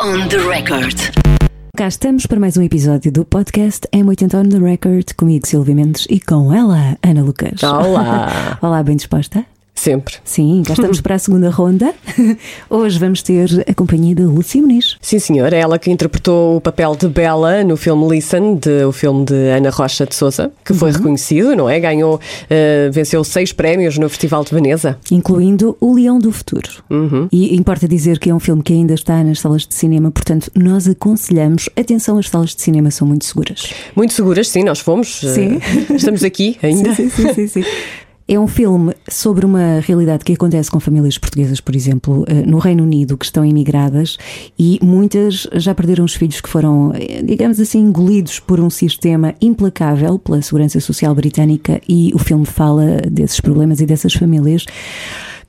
On the record. Cá estamos para mais um episódio do podcast M80 on the Record, comigo Silvia Mendes e com ela, Ana Lucas. Olá! Olá, bem disposta? Sempre. Sim, cá estamos para a segunda ronda. Hoje vamos ter a companhia da Lúcia Muniz. Sim, senhor. É ela que interpretou o papel de Bella no filme Listen, de, o filme de Ana Rocha de Souza, que foi reconhecido, não é? Ganhou, eh, venceu seis prémios no Festival de Veneza. Incluindo O Leão do Futuro. E importa dizer que é um filme que ainda está nas salas de cinema, portanto, nós aconselhamos. Atenção, as salas de cinema são muito seguras. Muito seguras, sim, nós fomos. eh, Sim. Estamos aqui ainda. Sim, sim, sim, sim, sim. É um filme sobre uma realidade que acontece com famílias portuguesas, por exemplo, eh, no Reino Unido, que estão imigradas e muitas já perderam os filhos que foram, eh, digamos assim, engolidos por um sistema implacável pela Segurança Social Britânica e o filme fala desses problemas e dessas famílias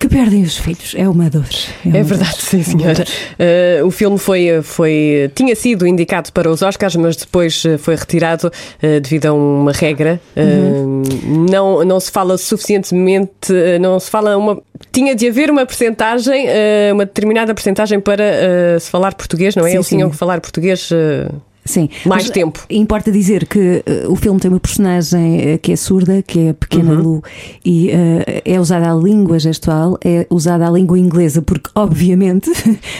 que perdem os filhos. É uma dor. uma É dor. verdade, sim, É uma senhora. dor. Eh, o filme foi, foi, tinha sido indicado para os Oscars, mas depois eh, foi retirado eh, devido a uma regra. Eh, não, não se fala suficientemente, não se fala uma. Tinha de haver uma percentagem, uma determinada percentagem para se falar português, não é? Sim, Eles sim. tinham que falar português. Sim. Mais Mas, tempo. Importa dizer que eh, o filme tem uma personagem eh, que é surda, que é a Pequena Uhum. Lu, e eh, é usada a língua gestual, é usada a língua inglesa, porque, obviamente,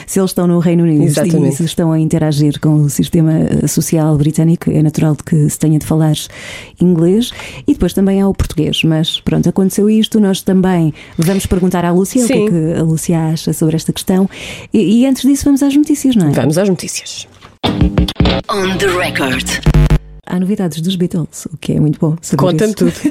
se eles estão no Reino Unido Exatamente. e se estão a interagir com o sistema social britânico, é natural de que se tenha de falar inglês. E depois também há o português. Mas pronto, aconteceu isto. Nós também vamos perguntar à Lúcia o que é Sim. que a Lúcia acha sobre esta questão. E, e antes disso, vamos às notícias, não é? Vamos às notícias. On the record. Há novidades dos Beatles, o que é muito bom. Conta-me tudo.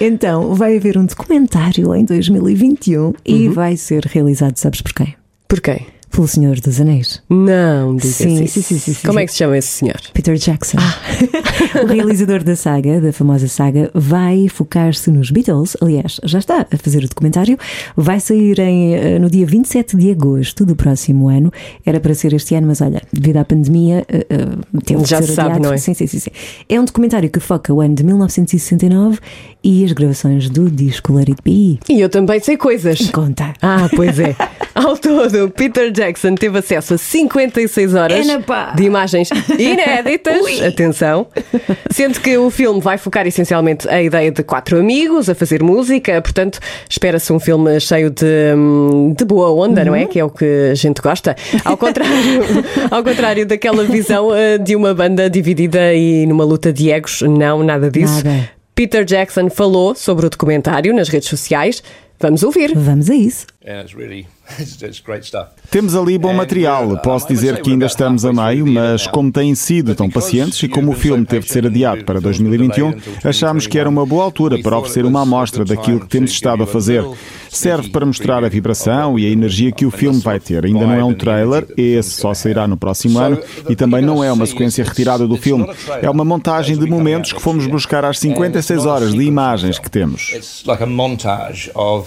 Então, vai haver um documentário em 2021 e Uhum. vai ser realizado, sabes por quem? Por quem? Pelo Senhor dos Anéis. Não, diga Sim, sim, sim, sim, Como é que se chama esse senhor? Peter Jackson. Ah. o realizador da saga, da famosa saga, vai focar-se nos Beatles. Aliás, já está a fazer o documentário. Vai sair em, eh, no dia 27 de agosto do próximo ano. Era para ser este ano, mas olha, devido à pandemia, teve de Já ser se sabe, não é? Sim, sim, sim, sim. É um documentário que foca o ano de 1969 e as gravações do disco Let It Be. E eu também sei coisas. Conta. Ah, pois é. Ao todo, Peter Jackson teve acesso a 56 horas de imagens inéditas. Atenção. Sendo que o filme vai focar essencialmente a ideia de quatro amigos a fazer música. Portanto, espera-se um filme cheio de, hum, de boa onda, não é? Que é o que a gente gosta. Ao contrário, ao contrário daquela visão eh, de uma banda dividida e numa luta de egos. Não, nada disso. Nada. Peter Jackson falou sobre o documentário nas redes sociais. Vamos ouvir. Vamos a isso. Temos ali bom material. uh, Posso dizer que ainda estamos a meio, mas como têm sido tão pacientes e como o filme teve de ser adiado para caused a 2021, delay until achamos que era uma boa altura para oferecer uma amostra daquilo que temos estado a fazer. Serve para mostrar a vibração e a energia que o filme vai ter. Ainda não é um trailer, esse só sairá no próximo ano e também não é uma thing sequência retirada do filme. É uma montagem de momentos que fomos buscar às And it's 56 not a horas de imagens que temos.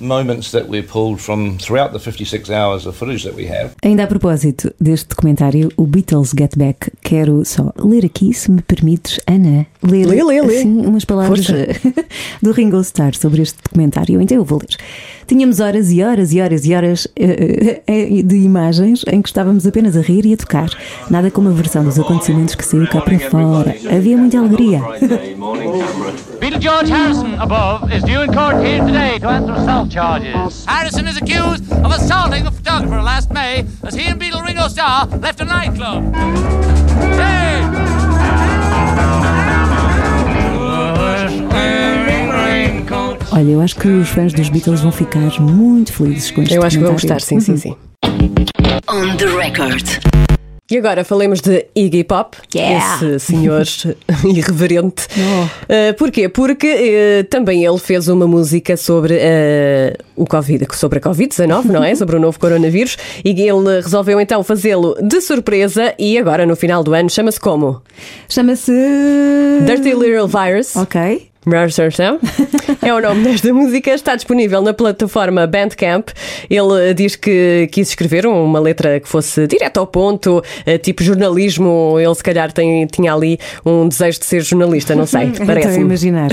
It's like a montage of moments that we pulled from throughout the 56 hours of footage that we have. Ainda a propósito deste documentário, o Beatles Get Back, quero só ler aqui, se me permites, Ana, ler Lê, lê, lê. assim, umas palavras Força. do Ringo Starr sobre este documentário. Então eu vou ler. Tínhamos horas e horas e horas e horas eh, eh, de imagens em que estávamos apenas a rir e a tocar. Nada como a versão dos acontecimentos que saiu cá para fora. Havia muita alegria. Beetle George Harrison, above, is due in court here today to answer assault charges. Harrison is accused of assaulting a photographer last May as he and Beetle Ringo Starr left a nightclub. Hey! Olha, eu acho que os fãs dos Beatles vão ficar muito felizes com este Eu acho que vão gostar, sim, sim, sim. On the record. E agora falemos de Iggy Pop, Yeah. esse senhor irreverente. Oh. Uh, porquê? Porque uh, também ele fez uma música sobre uh, o Covid, sobre a Covid-19, não é? Sobre o novo coronavírus. E ele resolveu então fazê-lo de surpresa e agora no final do ano chama-se como? Chama-se. Dirty Little Virus. Ok. É o nome desta música, está disponível na plataforma Bandcamp. Ele eh, diz que quis escrever uma letra que fosse direto ao ponto, eh, tipo jornalismo. Ele, se calhar, tem, tinha ali um desejo de ser jornalista, não sei, Então, parece-me. imaginar,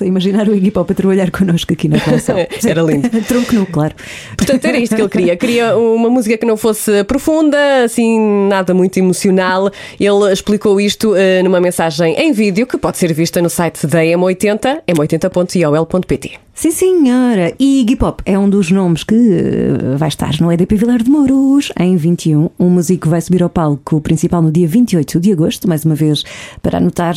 imaginar o Iggy Pop a trabalhar connosco aqui na canção. Era lindo. Tronco nu, claro. Portanto, era isto que ele queria. Queria uma música que não fosse profunda, assim, nada muito emocional. Ele explicou isto eh, numa mensagem em vídeo que pode ser vista no site da M80, m80.iol.pt. Sim, senhora. E Iggy Pop é um dos nomes que eh, vai estar no EDP Vilar de Mouros em 21. Um músico vai subir ao palco principal no dia 28 de agosto, mais uma vez para anotar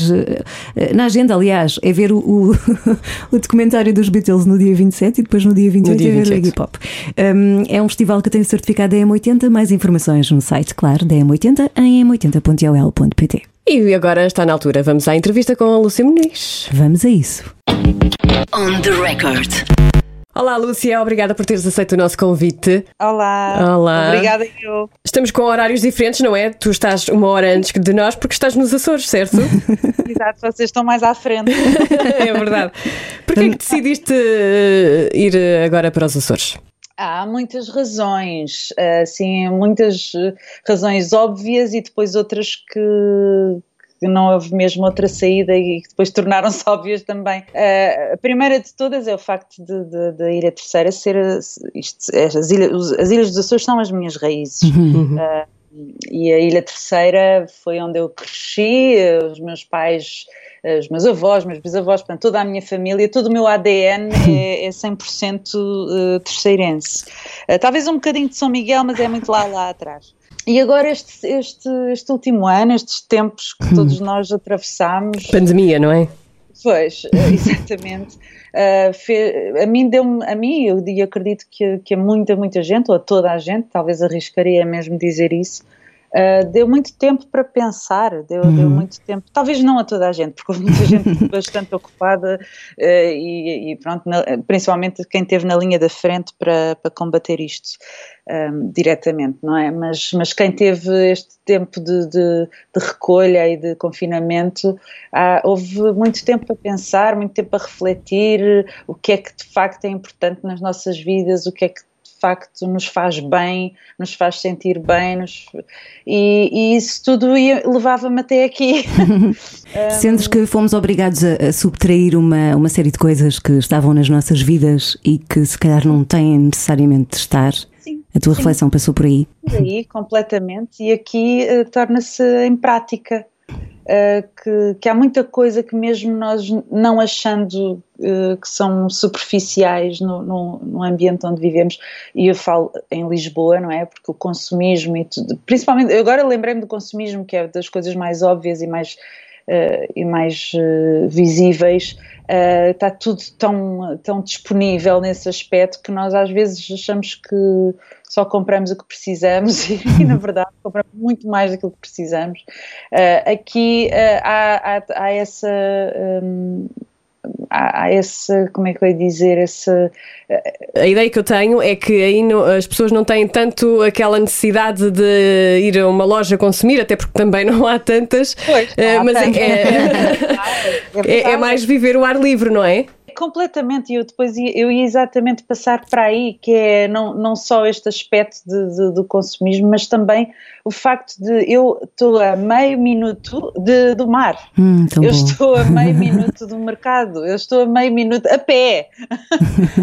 eh, na agenda, aliás, é ver o, o, o documentário dos Beatles no dia 27 e depois no dia 28 No dia é ver o 28. Iggy Pop. Um, é um festival que tem certificado da M80, mais informações no site, claro, da M80 em m80.ol.pt. E agora está na altura. Vamos à entrevista com a Lúcia Muniz. Vamos a isso. On the record. Olá, Lúcia. Obrigada por teres aceito o nosso convite. Olá. Olá. Obrigada, eu. Estamos com horários diferentes, não é? Tu estás uma hora antes de nós porque estás nos Açores, certo? Exato, vocês estão mais à frente. é verdade. Porquê é que decidiste eh, ir eh, agora para os Açores? Há muitas razões, assim, muitas eh, razões óbvias e depois outras que, que não houve mesmo outra saída e que depois tornaram-se óbvias também. Eh, a primeira de todas é o facto de, de- da Ilha Terceira ser. Isto, as, ilhas, as Ilhas dos Açores são as minhas raízes. Eh, e a Ilha Terceira foi onde eu cresci, eh, os meus pais, os meus avós, meus bisavós, portanto, toda a minha família, todo o meu ADN é, é 100% eh, terceirense. Talvez um bocadinho de São Miguel, mas é muito lá, lá atrás. E agora este, este, este último ano, estes tempos que todos nós atravessámos, Pandemia, não é? Pois, eh, exatamente. Uh, a mim deu-me, a mim, eu, e acredito que, que a muita, muita gente, ou a toda a gente, talvez arriscaria mesmo dizer isso, uh, deu muito tempo para pensar, deu, deu muito tempo, talvez não a toda a gente, porque houve muita gente bastante ocupada uh, e, e pronto, na- principalmente quem esteve na linha da frente para, para combater isto um, diretamente, não é? Mas, mas quem teve este tempo de, de, de recolha e de confinamento, há- houve muito tempo para pensar, muito tempo para refletir o que é que de facto é importante nas nossas vidas, o que é que facto nos faz bem, nos faz sentir bem, nos- e, e isso tudo levava-me até aqui. Sentes que fomos obrigados a, a subtrair uma, uma série de coisas que estavam nas nossas vidas e que se calhar não têm necessariamente de estar? Sim, A tua sim. reflexão passou por aí? por aí completamente e aqui eh, torna-se em prática que, que há muita coisa que mesmo nós não achando eh, que são superficiais no, no, no ambiente onde vivemos e eu falo em Lisboa, não é? Porque o consumismo e tudo, principalmente, agora lembrei-me do consumismo que é das coisas mais óbvias e mais eh, e mais eh, visíveis, eh, está tudo tão, tão disponível nesse aspecto que nós às vezes achamos que só compramos o que precisamos e, na verdade compramos muito mais daquilo que precisamos. Eh, aqui eh, há, há, há essa. hum, há, há essa, como é que eu ia dizer, essa, A ideia que eu tenho é que aí no- as pessoas não têm tanto aquela necessidade de ir a uma loja consumir, até porque também não há tantas. Pois, não Eh, há mas é, é- é- é verdade. mais viver o ar livre, não é? Completamente, e eu depois ia, eu ia exatamente passar para aí, que é não, não só este aspecto de, de- do consumismo, mas também o facto de eu estou a meio minuto de, do mar, Hum, eu bom. estou a meio minuto do mercado, eu estou a meio minuto a pé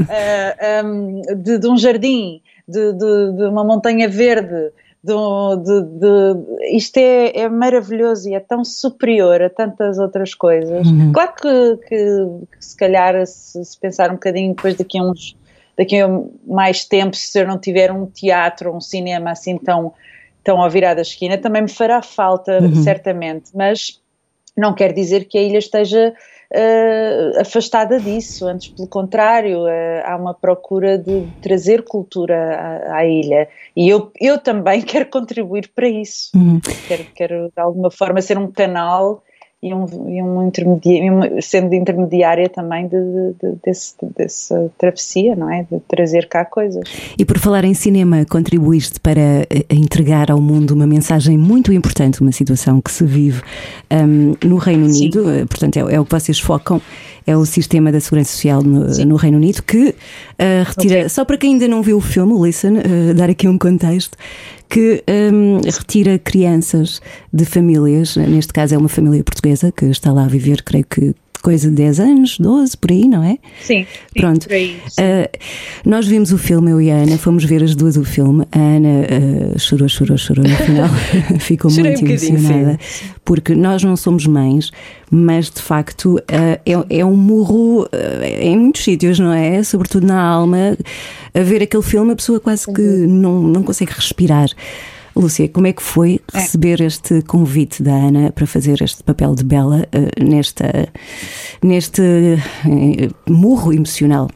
ah, um, de, de um jardim, de, de- de uma montanha verde. Um- de- de- isto é, é maravilhoso e é tão superior a tantas outras coisas. Claro que, que- que se calhar, se, se pensar um bocadinho depois daqui a uns daqui a mais tempo, se eu não tiver um teatro, um cinema assim tão, tão ao virar da esquina, também me fará falta, certamente, mas não quer dizer que a ilha esteja eh, afastada disso, antes pelo contrário, eh, há uma procura de trazer cultura à, à ilha e eu, eu também quero contribuir para isso, Uhum. quero, quero de alguma forma ser um canal e um, e um intermediário, sendo intermediária também de, de, desse, dessa travessia, não é? De trazer cá coisas. E por falar em cinema, contribuíste para eh, entregar ao mundo uma mensagem muito importante, uma situação que se vive um, no Reino Unido, Sim. Eh, portanto, é, é, o que vocês focam. É o sistema da segurança social no, no Reino Unido que uh, retira, okay. só para quem ainda não viu o filme, listen, uh, dar aqui um contexto, que um, retira crianças de famílias, neste caso é uma família portuguesa que está lá a viver, creio que coisa de 10 anos, 12, por aí, não é? Sim. Pronto. Aí, sim. Uh, nós vimos o filme, eu e a Ana, fomos ver as duas o filme. A Ana uh, chorou, chorou, chorou no final. Ficou Chorei muito um emocionada. Sim. Porque nós não somos mães, mas de facto uh, é, é, um murro em muitos sítios, não é? Sobretudo na alma. A ver aquele filme, a pessoa quase que uhum. não, não consegue respirar. Lúcia, como é que foi é. receber este convite da Ana para fazer este papel de Bela uh, nesta, neste uh, murro emocional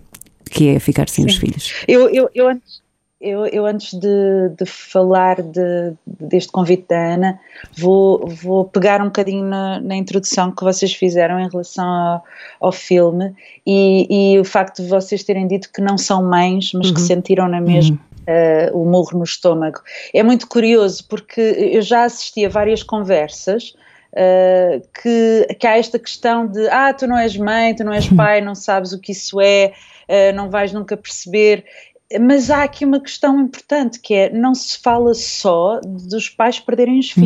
que é ficar sem Sim. os filhos? Eu, eu, eu antes, eu, eu antes de, de falar de, deste convite da Ana, vou, vou pegar um bocadinho na, na introdução que vocês fizeram em relação ao, ao filme e, e, o facto de vocês terem dito que não são mães, mas uhum. que sentiram na mesma. Uhum uh, o morro no estômago. É muito curioso porque eu já assisti a várias conversas uh, que, que há esta questão de ah, tu não és mãe, tu não és pai, não sabes o que isso é, uh, não vais nunca perceber. Mas há aqui uma questão importante que é não se fala só dos pais perderem os uhum.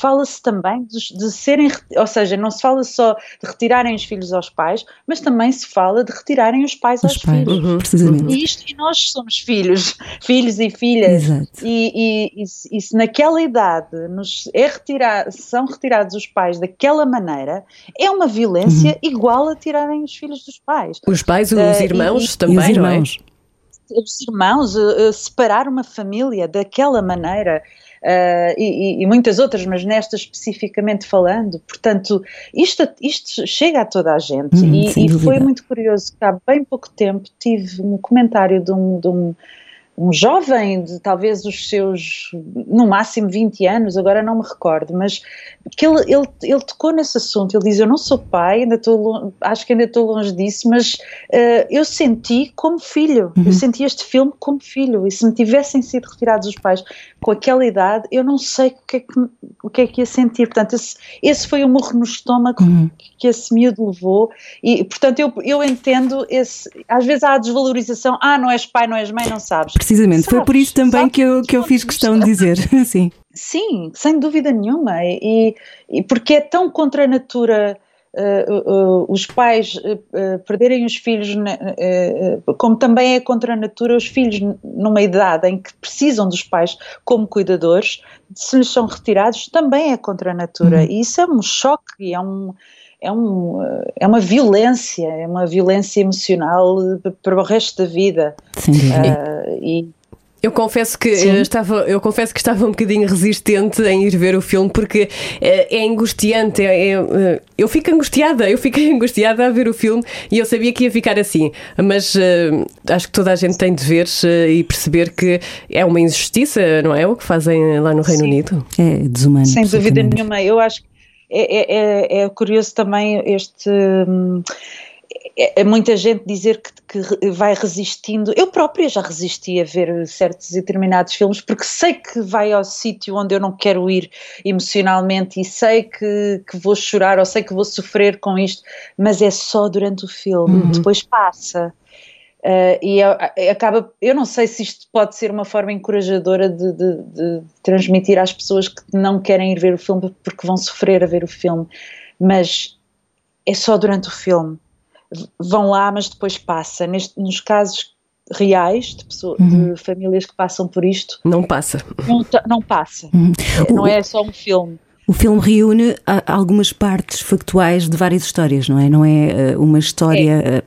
Fala-se também de, de, serem, ou seja, não se fala só de retirarem os filhos aos pais, mas também se fala de retirarem os pais os aos pais. filhos. Uhum, precisamente. E, isto, e nós somos filhos, filhos e filhas. Exato. E, e, e, e se naquela idade nos é retirar, são retirados os pais daquela maneira, é uma violência uhum. igual a tirarem os filhos dos pais. Os pais, os uh, irmãos também, os irmãos. não é? Os irmãos, uh, separar uma família daquela maneira uh, e, e, muitas outras, mas nesta especificamente falando. Portanto, isto, isto chega a toda a gente hum, e, e foi muito curioso que há bem pouco tempo tive um comentário de um, de um um jovem de talvez os seus, no máximo 20 anos, agora não me recordo, mas que ele, ele, ele tocou nesse assunto, ele diz, eu não sou pai, ainda estou, acho que ainda estou longe disso, mas uh, eu senti como filho, uhum. eu senti este filme como filho, e se me tivessem sido retirados os pais com aquela idade, eu não sei o que é que, o que, é que ia sentir, portanto esse, esse foi o morro no estômago uhum. que esse miúdo levou, e portanto eu, eu entendo esse, às vezes há a desvalorização, ah não és pai, não és mãe, não sabes, Precisamente, sabes, foi por isso também que eu, que eu fiz questão de dizer. Sim. Sim, sem dúvida nenhuma. E, e porque é tão contra a natura. Uh, uh, os pais uh, perderem os filhos, como também é contra a natura os filhos numa idade em que precisam dos pais como cuidadores, se lhes são retirados, também é contra a natura. Uhum. E isso é um choque, é um, é, um, é uma violência, é uma violência emocional para o resto da vida. Sim, uh, e eu confesso que eu estava, eu confesso que estava um bocadinho resistente em ir ver o filme porque é, é angustiante. É, é, eh, eu fico angustiada, eu fiquei angustiada a ver o filme e eu sabia que ia ficar assim. Mas uh, acho que toda a gente tem de ver uh, e perceber que é uma injustiça, não é? O que fazem lá no Reino Sim. Unido. É desumano. Sem dúvida nenhuma. Eu acho que é, é, é, é curioso também este. Hum, é, é, muita gente dizer que, que, vai resistindo. Eu própria já resisti a ver certos e determinados filmes porque sei que vai ao sítio onde eu não quero ir emocionalmente e sei que, que, vou chorar ou sei que vou sofrer com isto, mas é só durante o filme, uhum. depois passa. Uh, e acaba, eu não sei se isto pode ser uma forma encorajadora de, de, de, transmitir às pessoas que não querem ir ver o filme porque vão sofrer a ver o filme, mas é só durante o filme. Vão lá, mas depois passa. Neste, nos casos reais de, pessoas, uhum. de famílias que passam por isto, não passa. Não, não passa. Uhum. Não é só um filme. O filme reúne algumas partes factuais de várias histórias, não é? Não é eh, uma história.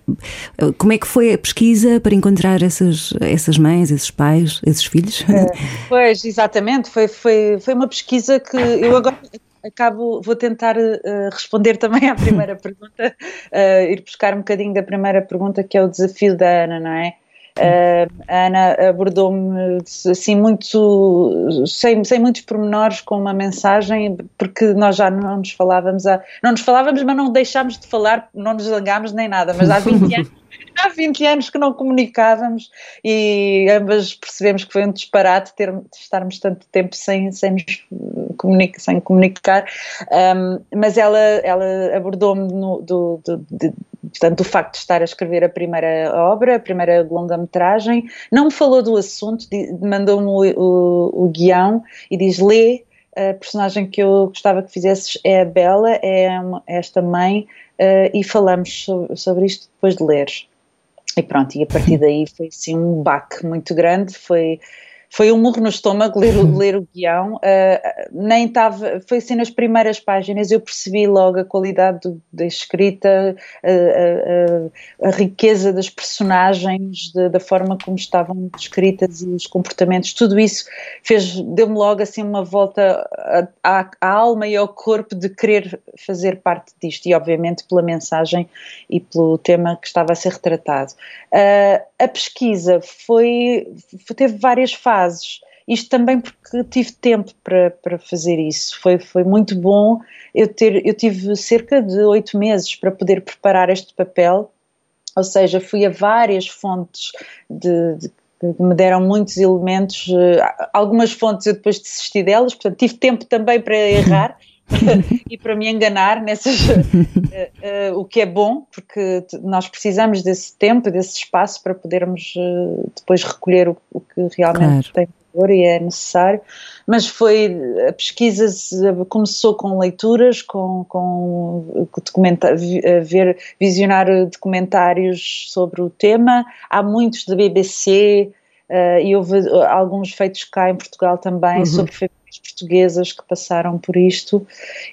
É. Como é que foi a pesquisa para encontrar essas, essas mães, esses pais, esses filhos? É, pois, exatamente. Foi, foi, foi uma pesquisa que eu agora acabo, vou tentar uh, responder também à primeira pergunta, uh, ir buscar um bocadinho da primeira pergunta, que é o desafio da Ana, não é? Uh, a Ana abordou-me assim muito, sem, sem muitos pormenores, com uma mensagem, porque nós já não nos falávamos, há, não nos falávamos, mas não deixámos de falar, não nos zangámos nem nada, mas há 20 anos há 20 anos que não comunicávamos e ambas percebemos que foi um disparate ter, estarmos tanto tempo sem, sem nos comunica, sem comunicar, um, mas ela, ela abordou-me do, do, do, portanto, do facto de estar a escrever a primeira obra, a primeira longa-metragem, não me falou do assunto, mandou-me o, o, o guião e diz, lê, a personagem que eu gostava que fizesses é a Bela, é esta mãe, uh, e falamos sobre, sobre, isto depois de leres. E pronto, e a partir daí foi assim um baque muito grande, foi foi um murro no estômago ler, ler o guião. Uh, nem estava, foi assim nas primeiras páginas, eu percebi logo a qualidade do, da escrita, a, a, a, riqueza das personagens, de, da forma como estavam descritas e os comportamentos, tudo isso fez, deu-me logo assim uma volta à, à alma e ao corpo de querer fazer parte disto, e obviamente pela mensagem e pelo tema que estava a ser retratado. Uh, a pesquisa foi, teve várias fases. Isto também porque tive tempo para, para fazer isso. Foi, foi muito bom eu ter. Eu tive cerca de oito meses para poder preparar este papel, ou seja, fui a várias fontes de, de que me deram muitos elementos. Eh, algumas fontes eu depois desisti delas, portanto tive tempo também para errar. e para me enganar nessas uh, uh, o que é bom porque nós precisamos desse tempo desse espaço para podermos uh, depois recolher o, o que realmente claro. tem valor e é necessário mas foi a pesquisa começou com leituras com, com documentar, ver visionar documentários sobre o tema há muitos da BBC e houve alguns feitos cá em Portugal também uhum. sobre portuguesas que passaram por isto.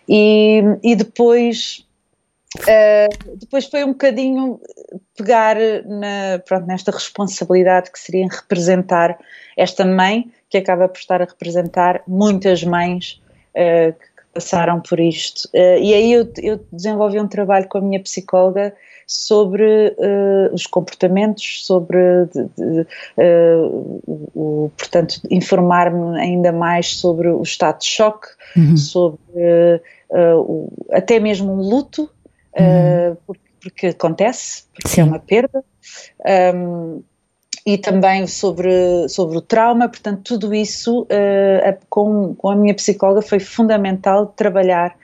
E, e depois uh, depois foi um bocadinho pegar na, pronto, nesta responsabilidade que seria representar esta mãe que acaba por estar a representar muitas mães uh, que passaram por isto. Uh, e aí eu, eu desenvolvi um trabalho com a minha psicóloga sobre uh, os comportamentos, sobre, de, de, uh, o, portanto, informar-me ainda mais sobre o estado de choque, uhum. sobre uh, o, até mesmo um luto, uhum. porque, porque, acontece, porque Sim. é uma perda. Um, e também sobre, sobre o trauma, portanto, tudo isso uh, com, com a minha psicóloga foi fundamental trabalhar,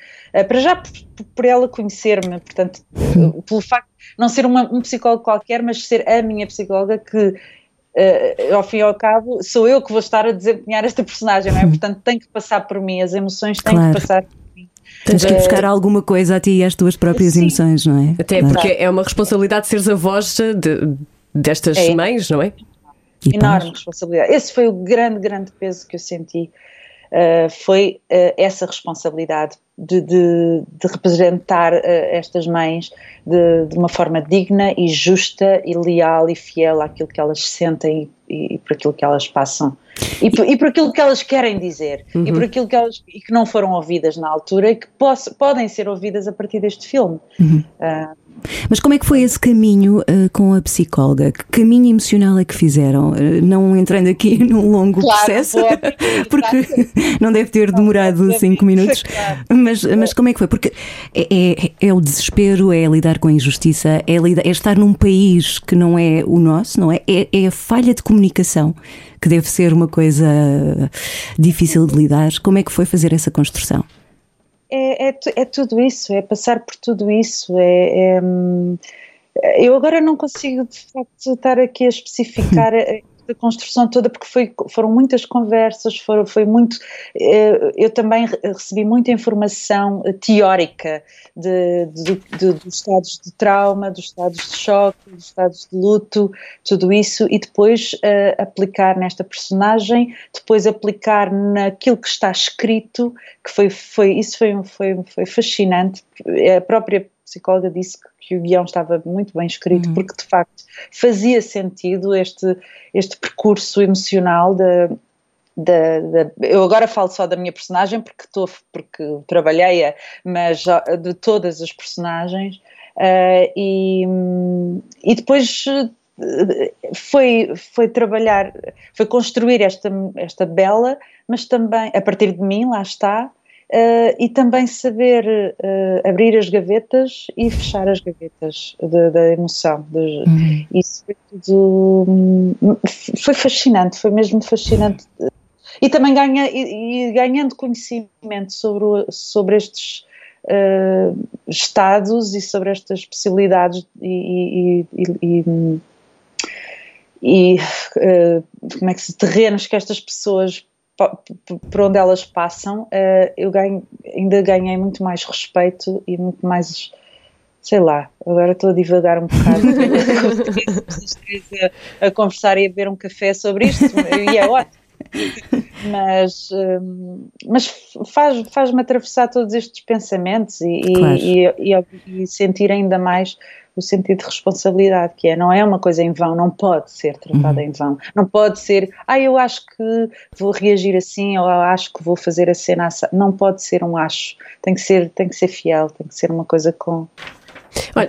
para já por, por ela conhecer-me, portanto, uh, pelo facto não ser uma, um psicólogo qualquer, mas ser a minha psicóloga que Uh, ao fim e ao cabo, sou eu que vou estar a desempenhar esta personagem, não é? Portanto, tem que passar por mim, as emoções têm claro. que passar por mim. Tens que buscar alguma coisa a ti e às tuas próprias Sim. emoções, não é? Até claro. porque é uma responsabilidade seres a voz de, destas é. mães, não é? E Enorme paz. responsabilidade. Esse foi o grande, grande peso que eu senti. Uh, foi uh, essa responsabilidade de, de, de representar uh, estas mães de, de, uma forma digna e justa e leal e fiel àquilo que elas sentem e, e por aquilo que elas passam e por, e por aquilo que elas querem dizer uhum. e por aquilo que elas e que não foram ouvidas na altura e que poss, podem ser ouvidas a partir deste filme. Uhum. Mas como é que foi esse caminho uh, com a psicóloga? Que caminho emocional é que fizeram? Uh, não entrando aqui num longo claro, processo, porque não deve ter demorado cinco minutos, mas, mas como é que foi? Porque é, é, é, o desespero, é lidar com a injustiça, é, lidar, é estar num país que não é o nosso, não é? É, é a falha de comunicação que deve ser uma coisa difícil de lidar. Como é que foi fazer essa construção? É, é, é, tudo isso, é passar por tudo isso. É, é, eu agora não consigo de facto estar aqui a especificar a construção toda, porque foi, foram muitas conversas, foram, foi muito. Eh, eu também recebi muita informação eh, teórica de, de, de, dos estados de trauma, dos estados de choque, dos estados de luto, tudo isso, e depois uh, aplicar nesta personagem, depois aplicar naquilo que está escrito, que foi, foi isso foi, foi, foi fascinante. A própria psicóloga disse que o guião estava muito bem escrito, uhum. porque de facto fazia sentido este, este percurso emocional da, da, da, eu agora falo só da minha personagem porque estou porque trabalhei-a, mas de todas as personagens uh, e, e depois foi, foi trabalhar, foi construir esta, esta bela, mas também, a partir de mim, lá está, Uh, e também saber uh, abrir as gavetas e fechar as gavetas da emoção. De, uhum. Isso foi tudo. Hum, foi fascinante, foi mesmo fascinante. E também ganha, e, e ganhando conhecimento sobre, sobre estes uh, estados e sobre estas possibilidades e, e, e e uh, como é que se terrenos que estas pessoas por onde elas passam, uh, eu ganho, ainda ganhei muito mais respeito e muito mais, sei lá, agora estou a divagar um bocado, a, a, conversar e a beber um café sobre isto, e é ótimo. Mas, um, mas faz, faz-me atravessar todos estes pensamentos e, claro. e, e, e sentir ainda mais o sentido de responsabilidade, que é não é uma coisa em vão, não pode ser tratada uhum. em vão. Não pode ser, ah, eu acho que vou reagir assim, ou acho que vou fazer a cena assim. Não pode ser um acho. Tem que ser, tem que ser fiel, tem que ser uma coisa com. Olha,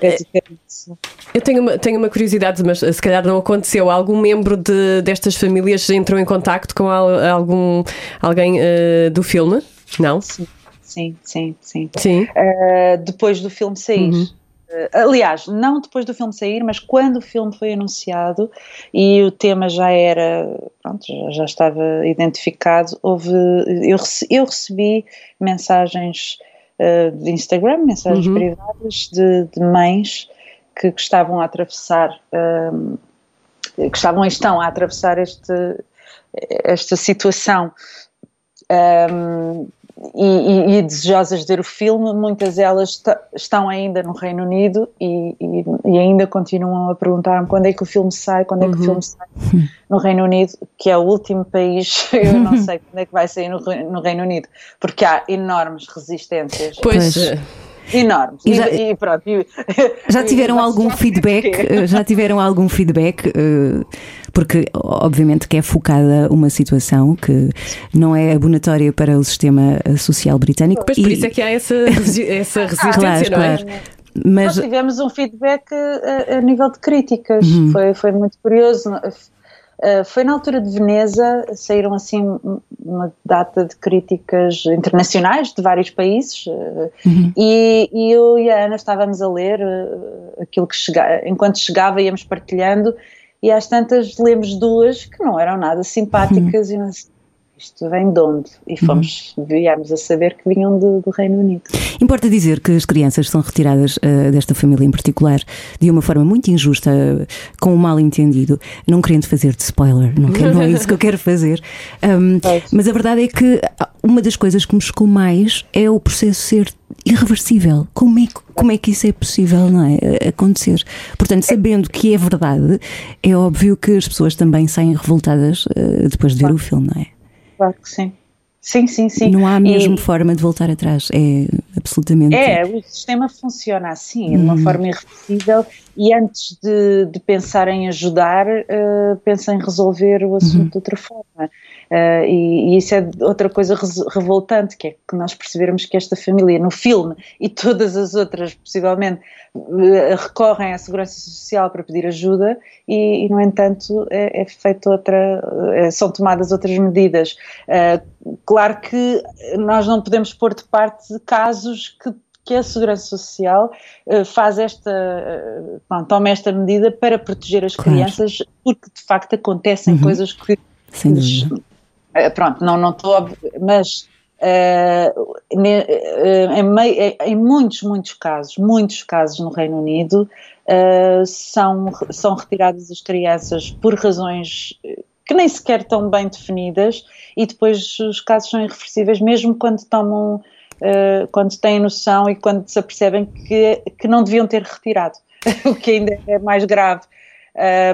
eu tenho uma, tenho uma curiosidade, mas se calhar não aconteceu. Algum membro de, destas famílias entrou em contacto com algum alguém uh, do filme? Não? Sim, sim, sim. Sim. sim. Uh, depois do filme sair. Uhum. Eh, aliás, não depois do filme sair, mas quando o filme foi anunciado e o tema já era, pronto, já, estava identificado, houve, eu, eu recebi mensagens uh, de Instagram, mensagens uhum. privadas de, de, mães que, que, estavam a atravessar, um, eh, que estavam e estão a atravessar este, esta situação. Um, e, e, e, desejosas de ver o filme, muitas delas estão ainda no Reino Unido e, e ainda continuam a perguntar-me quando é que o filme sai, quando é que uhum. o filme sai no Reino Unido, que é o último país, eu não sei quando é que vai sair no, no Reino Unido, porque há enormes resistências. Pois. Enormes. E já, e, pronto, já tiveram algum feedback? Eh, já tiveram algum feedback? Eh, porque, obviamente, que é focada uma situação que não é abonatória para o sistema social britânico. Pois, por isso é que há essa, essa resistência, claro, não é? Claro. Mas... Nós tivemos um feedback a, a nível de críticas, uhum. foi, foi muito curioso. Uh, foi na altura de Veneza, saíram assim uma data de críticas internacionais de vários países uh, uhum. e, e, eu e a Ana estávamos a ler uh, aquilo que chegava, enquanto chegava íamos partilhando e às tantas lemos duas que não eram nada simpáticas uhum. e nós isto vem de onde? E uhum. fomos, uhum. viemos a saber que vinham do, do, Reino Unido. Importa dizer que as crianças são retiradas uh, desta família em particular de uma forma muito injusta, com um mal entendido, não querendo fazer de spoiler, não, quero, não é isso que eu quero fazer. Um, é. Mas a verdade é que uma das coisas que me chocou mais é o processo ser irreversível. Como é, como é que isso é possível não é, acontecer? Portanto, sabendo que é verdade, é óbvio que as pessoas também saem revoltadas uh, depois de ver o filme, não é? Claro que sim. Sim, sim, sim. Não há mesmo e, forma de voltar atrás, é absolutamente. É, o sistema funciona assim, de uma uhum. forma irreversível, e antes de, de pensar em ajudar, uh, pensa em resolver o assunto uhum. de outra forma. Uh, e, e, isso é outra coisa revoltante, que é que nós percebermos que esta família, no filme e todas as outras, possivelmente, uh, recorrem à segurança social para pedir ajuda e, e no entanto, é, é feita outra, é, são tomadas outras medidas. Uh, claro que nós não podemos pôr de parte casos que que a Segurança Social faz esta, uh, toma esta medida para proteger as claro. crianças, porque de facto acontecem uhum. coisas que, Sem dúvida. Eh, pronto, não não estou, mas uh, ne, uh, em, mei, em, muitos, muitos casos, muitos casos no Reino Unido, uh, são, são retiradas as crianças por razões que nem sequer estão bem definidas e depois os casos são irreversíveis mesmo quando tomam, quando têm noção e quando se apercebem que, que não deviam ter retirado, o que ainda é mais grave.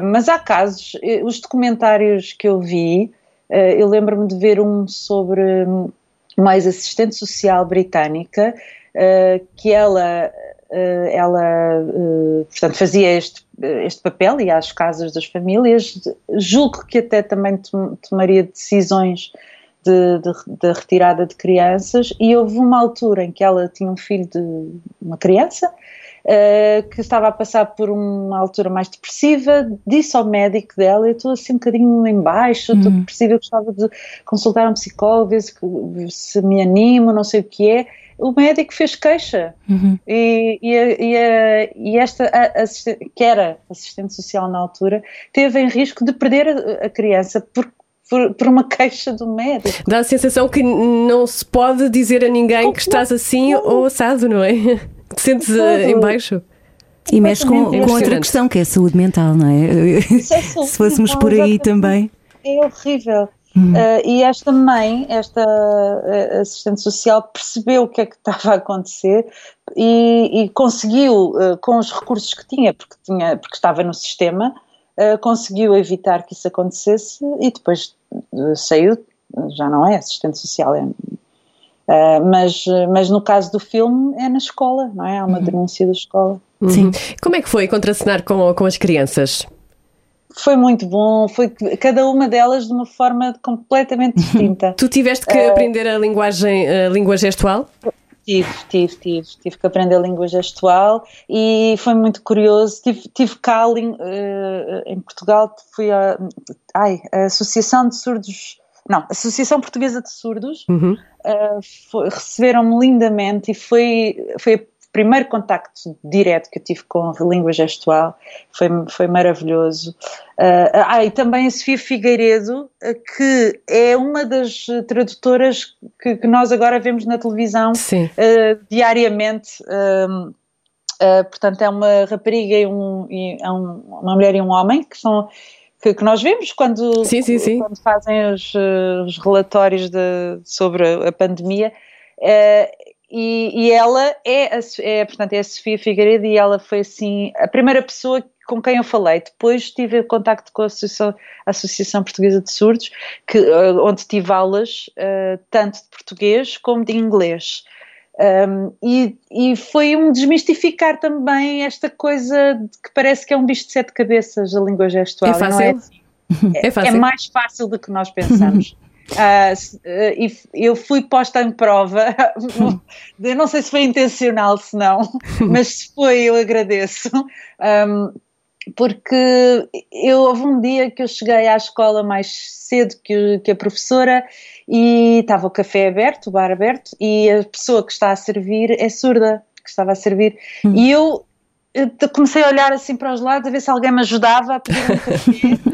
mas há casos, os documentários que eu vi, eu lembro-me de ver um sobre mais assistente social britânica, eh, que ela, eh, ela portanto, fazia este, este papel e às casas das famílias. Julgo que até também tomaria decisões de, de, de, retirada de crianças e houve uma altura em que ela tinha um filho de uma criança uh, que estava a passar por uma altura mais depressiva, disse ao médico dela, eu estou assim um bocadinho em baixo, estou depressiva, eu gostava de consultar um psicólogo, ver se, se me animo, não sei o que é. O médico fez queixa e, e, a- e a- e esta, assistente- que era assistente social na altura, teve em risco de perder a, a criança por, por, por uma queixa do médico. Dá a sensação que não se pode dizer a ninguém que estás assim ou assado, não é? Te sentes eh, em baixo. E mexe com, com outra questão, que é a saúde mental, não é? Isso é saúde Se fôssemos mental, por aí também. É horrível. Uh, e esta mãe, esta uh, assistente social, percebeu o que é que estava a acontecer e, e conseguiu, uh, com os recursos que tinha, porque, tinha, porque estava no sistema, uh, conseguiu evitar que isso acontecesse e depois uh, saiu, já não é assistente social, é, uh, mas, mas no caso do filme é na escola, não é? Há uma denúncia da escola. Sim. Como é que foi contracenar com, com as crianças? Foi muito bom, foi cada uma delas de uma forma completamente distinta. Tu tiveste que aprender a linguagem, a língua gestual? Tive, tive, tive. Tive que aprender língua gestual e foi muito curioso. Tive, tive cá eh, em Portugal, fui a, ai, a Associação de Surdos, não, Associação Portuguesa de Surdos, Uhum. foi- receberam-me lindamente e foi, foi o primeiro contacto direto que eu tive com a língua gestual, foi, foi maravilhoso. Eh, ah, e também a Sofia Figueiredo, eh, que é uma das tradutoras que, que nós agora vemos na televisão uh, diariamente. um, uh, portanto, é uma rapariga e, um, e é um- uma mulher e um homem que são que, que nós vemos quando, Sim, sim, sim. quando fazem os, uh, os relatórios de- sobre a, a pandemia. Uh, e, e ela é, a, é, portanto, é a Sofia Figueiredo e ela foi assim a primeira pessoa com quem eu falei. Depois tive contacto com a Associação, a Associação Portuguesa de Surdos, que, uh, onde tive aulas uh, tanto de português como de inglês. Um, e, e foi um desmistificar também esta coisa de que parece que é um bicho de sete cabeças a língua gestual. É e não fácil? assim. É É fácil. mais fácil do que nós pensamos. Eh, e eu fui posta em prova, eu não sei se foi intencional, se não, mas se foi, eu agradeço. Ahm, porque eu houve um dia que eu cheguei à escola mais cedo que, que a professora e estava o café aberto, o bar aberto, e a pessoa que está a servir é surda, que estava a servir. E eu, eu te- comecei a olhar assim para os lados a ver se alguém me ajudava a pedir um café.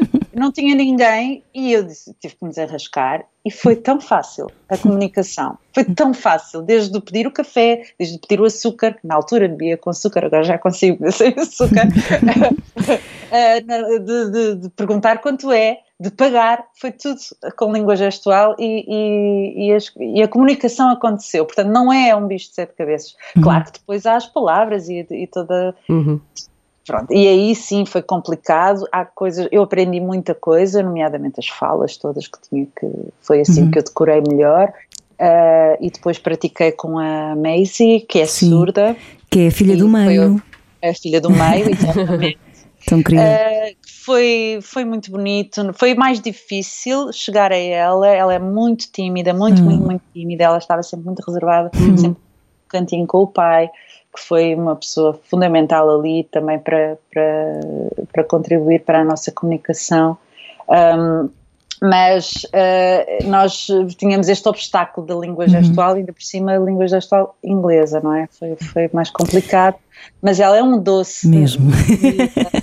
Não tinha ninguém e eu disse, tive que me desenrascar e foi tão fácil a comunicação, foi tão fácil, desde o pedir o café, desde o pedir o açúcar, que na altura bebia com açúcar, agora já consigo beber sem açúcar, eh, de, de- de perguntar quanto é, de pagar, foi tudo com língua gestual e, e- e as- e a comunicação aconteceu. Portanto, não é um bicho de sete cabeças. Claro que depois há as palavras e, e toda. Uhum. Pronto, e aí sim foi complicado. Há coisas, eu aprendi muita coisa, nomeadamente as falas todas que tinha que. Foi assim que eu decorei melhor. Ah, e depois pratiquei com a Maisie, que é Sim. surda, Que é a filha do meio. a filha do meio, exatamente. Tão querida. Uh, foi, foi muito bonito, foi mais difícil chegar a ela, ela é muito tímida, muito, muito, muito tímida, ela estava sempre muito reservada, sempre no cantinho com o pai, que foi uma pessoa fundamental ali também para, para, para contribuir para a nossa comunicação. Um, mas uh, nós tínhamos este obstáculo da língua gestual, ainda por cima a língua gestual inglesa, não é? Foi, foi mais complicado, mas ela é um doce. Mesmo.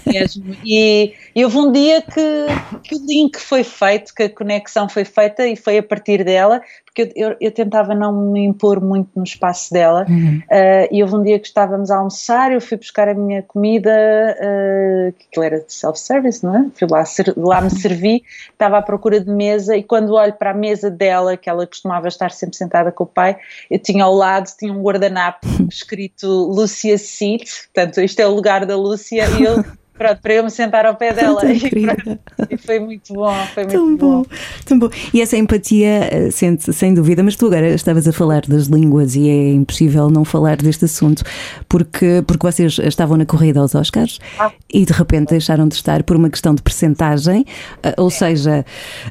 mesmo. E, e houve um dia que, que o link foi feito, que a conexão foi feita e foi a partir dela, porque eu, eu, eu tentava não me impor muito no espaço dela. Uh, e houve um dia que estávamos a almoçar, eu fui buscar a minha comida, uh, que aquilo era de self-service, não é? Fui lá, ser- lá me servi, estava à procura de mesa e quando olho para a mesa dela, que ela costumava estar sempre sentada com o pai, eu tinha ao lado, tinha um guardanapo escrito Lúcia Seat, portanto isto é o lugar da Lúcia. E eu, pronto, para eu me sentar ao pé dela. Tão E, pronto, e foi muito bom, foi muito Tão bom, tão bom. E essa empatia, eh, sente sem dúvida, mas tu agora estavas a falar das línguas e é impossível não falar deste assunto, porque, porque vocês estavam na corrida aos Oscars Ah. e de repente deixaram de estar por uma questão de percentagem, eh, ou seja,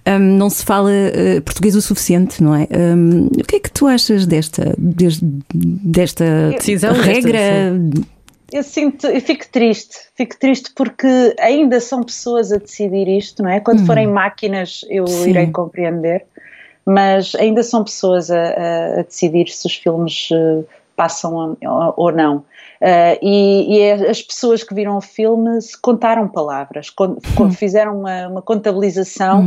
hum, não se fala eh, português o suficiente, não é? Hum, o que é que tu achas desta, des- desta Decisão, desta, regra? Eu sinto, eu fico triste, fico triste porque ainda são pessoas a decidir isto, não é? Quando forem máquinas eu Sim. irei compreender, mas ainda são pessoas a, a- a decidir se os filmes eh, passam ou não. Eh, e, e é- as pessoas que viram o filme contaram palavras, con- con- fizeram uma, uma contabilização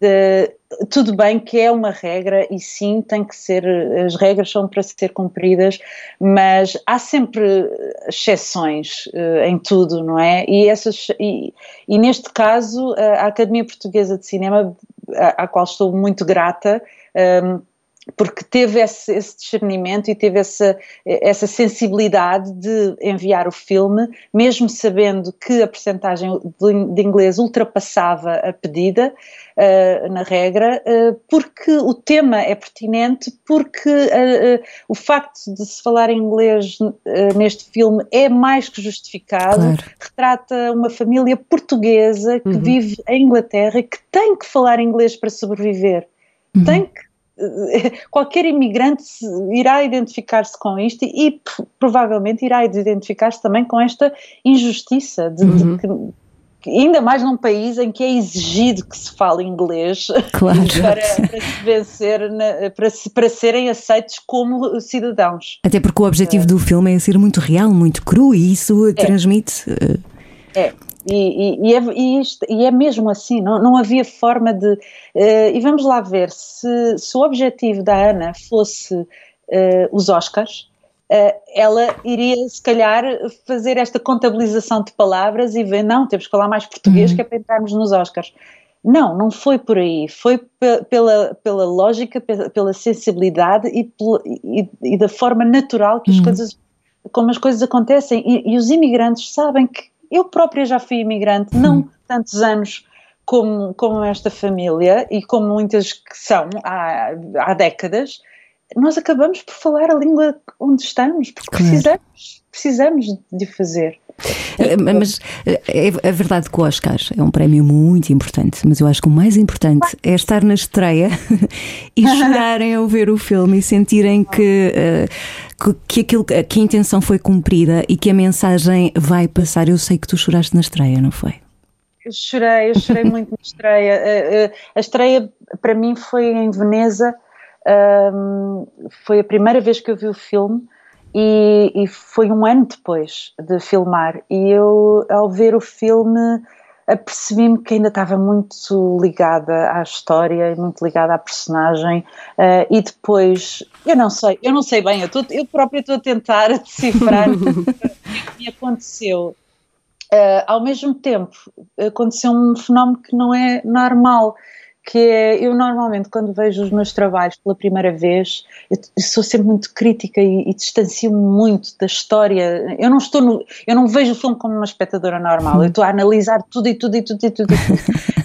de tudo bem que é uma regra e sim tem que ser as regras são para ser cumpridas mas há sempre exceções eh, em tudo não é? E essas e, e neste caso a a Academia Portuguesa de Cinema à, à qual estou muito grata ehm, porque teve esse, esse discernimento e teve essa, essa sensibilidade de enviar o filme, mesmo sabendo que a percentagem de, inglês ultrapassava a pedida uh, na regra, uh, porque o tema é pertinente, porque uh, o facto de se falar inglês neste filme é mais que justificado, Claro. retrata uma família portuguesa que vive em Inglaterra e que tem que falar inglês para sobreviver. Tem que qualquer imigrante irá identificar-se com isto e, provavelmente irá identificar-se também com esta injustiça de, de que, ainda mais num país em que é exigido que se fale inglês Claro. para, para se vencer na- para, se- para serem aceitos como cidadãos. Até porque o objetivo do filme é ser muito real, muito cru e isso transmite. eh, É. E, e- e é, e isto- e é mesmo assim, não, não havia forma de. eh, e vamos lá ver se, se o objetivo da Ana fosse eh, os Oscars, eh, ela iria se calhar fazer esta contabilização de palavras e ver, não, temos que falar mais português que é para entrarmos nos Oscars. Não, não foi por aí. Foi pe- pela, pela lógica, pe- pela sensibilidade e, da forma natural que as coisas, como as coisas acontecem. E, e os imigrantes sabem que eu própria já fui imigrante, não tantos anos como, como esta família e como muitas que são há, há décadas. Nós acabamos por falar a língua onde estamos, porque Claro. precisamos, precisamos de fazer. Eh, Mas eh, é, é verdade que o Oscar é um prémio muito importante, mas eu acho que o mais importante é estar na estreia e chorarem ao ver o filme e sentirem que, eh, que, aquilo, que a intenção foi cumprida e que a mensagem vai passar. Eu sei que tu choraste na estreia, não foi? Eu chorei, eu chorei muito na estreia. Eh, eh, A estreia para mim foi em Veneza, foi a primeira vez que eu vi o filme e, e foi um ano depois de filmar. E eu, ao ver o filme, apercebi-me que ainda estava muito ligada à história e muito ligada à personagem. eh, e depois, eu não sei, eu não sei bem, eu, estou- eu própria estou a tentar decifrar o que me aconteceu. Uh, ao mesmo tempo, aconteceu um fenómeno que não é normal, que é, eu normalmente quando vejo os meus trabalhos pela primeira vez, eu, eu sou sempre muito crítica e, e distancio-me muito da história. Eu não estou no, eu não vejo o filme como uma espectadora normal, eu estou a analisar tudo e tudo e tudo e tudo. E tudo.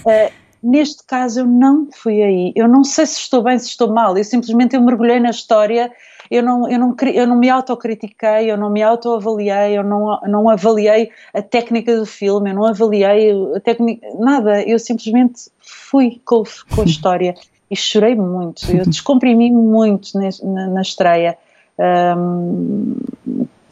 Uh, neste caso eu não fui aí, eu não sei se estou bem, se estou mal, eu simplesmente eu mergulhei na história eu não, eu não, eu não me autocritiquei, eu não me autoavaliei, eu não, não avaliei a técnica do filme, eu não avaliei a técnica, nada, eu simplesmente fui com, com a história e chorei muito, eu descomprimi muito nes- na, na estreia. Ahm,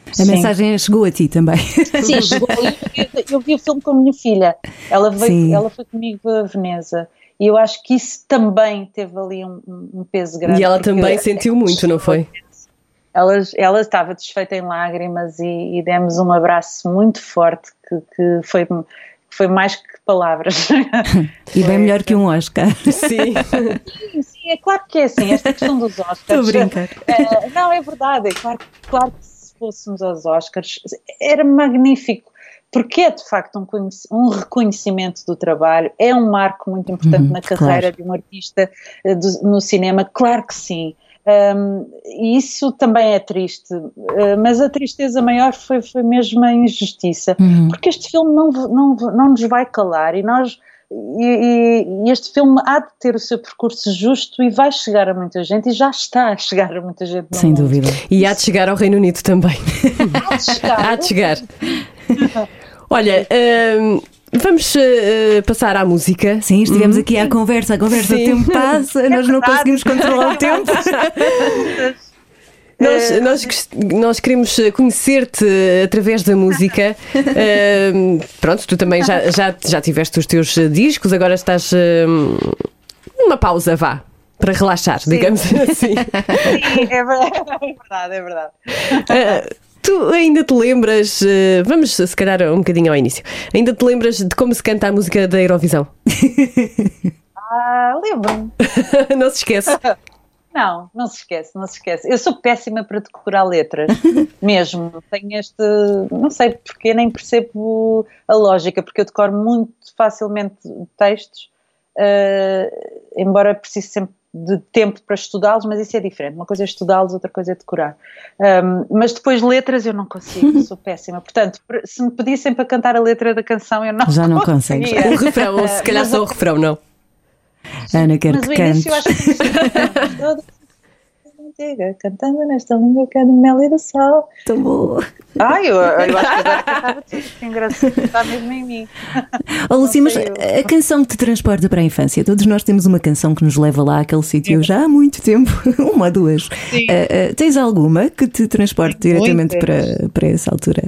A sim. mensagem chegou a ti também. Sim, chegou ali, eu, eu vi o filme com a minha filha. Ela, Sim. veio, ela foi comigo a Veneza. E eu acho que isso também teve ali um, um peso grande. E ela também sentiu muito, não foi? Ela, ela estava desfeita em lágrimas e, e demos um abraço muito forte que, que foi, foi mais que palavras. E bem melhor que um Oscar. Sim. Sim, sim, é claro que é assim, esta questão dos Oscars. Estou a brincar. Eh, não, é verdade, é claro, claro que se fôssemos aos Oscars era magnífico, porque é de facto um, um reconhecimento do trabalho, é um marco muito importante Uhum, na carreira claro. de um artista eh, do- no cinema, claro que sim. Um, e isso também é triste, eh, mas a tristeza maior foi, foi mesmo a injustiça, Uhum. porque este filme não, não, não nos vai calar e nós e, e- este filme há de ter o seu percurso justo e vai chegar a muita gente e já está a chegar a muita gente Sem mundo. dúvida. E há de chegar ao Reino Unido também. Há de chegar. Há de chegar. Olha, hum, vamos uh, passar à música. Sim, estivemos aqui à conversa, a conversa, Sim. o tempo passa, nós não conseguimos controlar o tempo. Nós, Eh, nós, nós queremos conhecer-te através da música. Ahm, pronto, tu também já, já, já tiveste os teus discos, agora estás numa pausa, vá, para relaxar, digamos assim. Sim, é verdade, é verdade. É verdade. Ah, tu ainda te lembras, ah, vamos se calhar um bocadinho ao início, ainda te lembras de como se canta a música da Eurovisão? Ah, lembro-me. Não se esquece. Não, não se esquece, não se esquece. Eu sou péssima para decorar letras, mesmo. Tenho este. Não sei porque, nem percebo a lógica, porque eu decoro muito facilmente textos, eh, embora precise sempre de tempo para estudá-los, mas isso é diferente. Uma coisa é estudá-los, outra coisa é decorar. Ahm, mas depois letras eu não consigo, sou péssima. Portanto, se me pedissem para cantar a letra da canção, eu não Já não consegues. O refrão, ou se calhar só o refrão, não. Ana, quero Mas que o início eu cantes. acho que antiga, cantando nesta língua que é do mel e do sol. Tão boa. Ai, eu, eu acho que agora cantava tudo, que engraçado, está mesmo em mim. Oh, Lucia, mas eu. a canção que te transporta para a infância, todos nós temos uma canção que nos leva lá àquele sítio já há muito tempo, uma ou duas. Sim. Ah, ah, tens alguma que te transporte Tenho diretamente muitas. para, para essa altura?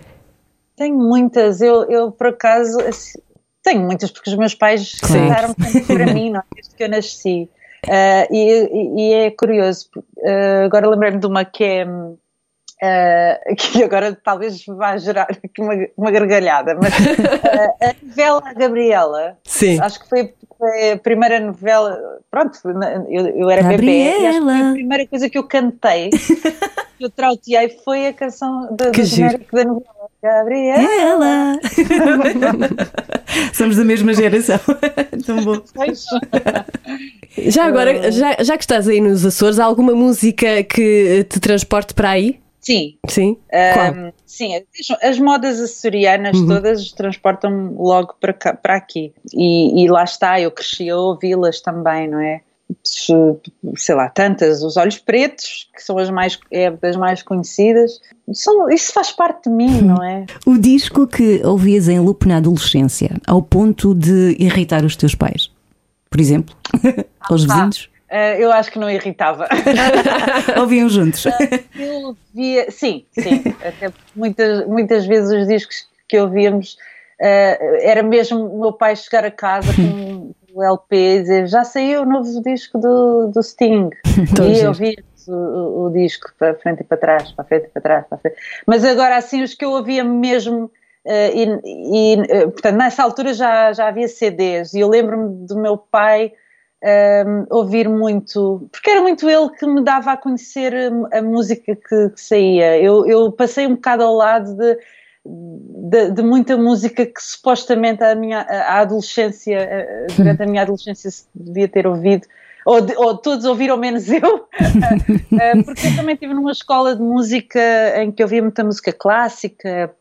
Tenho muitas, eu, eu por acaso assim, tenho muitas porque os meus pais Claro. cantaram para mim, não é? desde que eu nasci. Ah, e, e- é curioso, ah, agora lembrei-me de uma que é. ah, que agora talvez vá gerar aqui uma, uma gargalhada, mas a novela Gabriela, Sim. acho que foi, a primeira novela. Pronto, eu, eu era bebê e acho que foi Gabriela. a primeira coisa que eu cantei, que eu trauteei, foi a canção da, do genérico da novela. Gabriela. Ela! Somos da mesma geração. Tão bom. Já agora, já, já que estás aí nos Açores, há alguma música que te transporte para aí? Sim, Sim? Ahm, sim, as- as modas açorianas todas transportam logo para, cá- para aqui. E, e lá está, eu cresci a ouvi-las também, não é? Se- Sei lá, tantas, os Olhos Pretos, que são as mais, é, das mais conhecidas, são, isso faz parte de mim, não é? O disco que ouvias em loop na adolescência, ao ponto de irritar os teus pais, por exemplo, aos vizinhos, Ah, eu acho que não irritava. ouviam juntos. Eu via, sim, sim, até muitas, muitas vezes os discos que ouvíamos eh, era mesmo o meu pai chegar a casa com o LP e dizer já saiu o novo disco do, do Sting Tão e giro. eu via o, o- disco para frente e para trás, para frente e para trás, para frente. mas agora assim os que eu ouvia mesmo eh, e, e, eh, portanto nessa altura já, já havia CDs e eu lembro-me do meu pai um, ouvir muito, porque era muito ele que me dava a conhecer a, a música que, que saía. Eu, eu passei um bocado ao lado de, de, de muita música que supostamente a minha a adolescência, durante a minha adolescência, se devia ter ouvido. Ou, de- ou todos ouviram menos eu, Eh, porque eu também estive numa escola de música em que eu ouvia muita música clássica,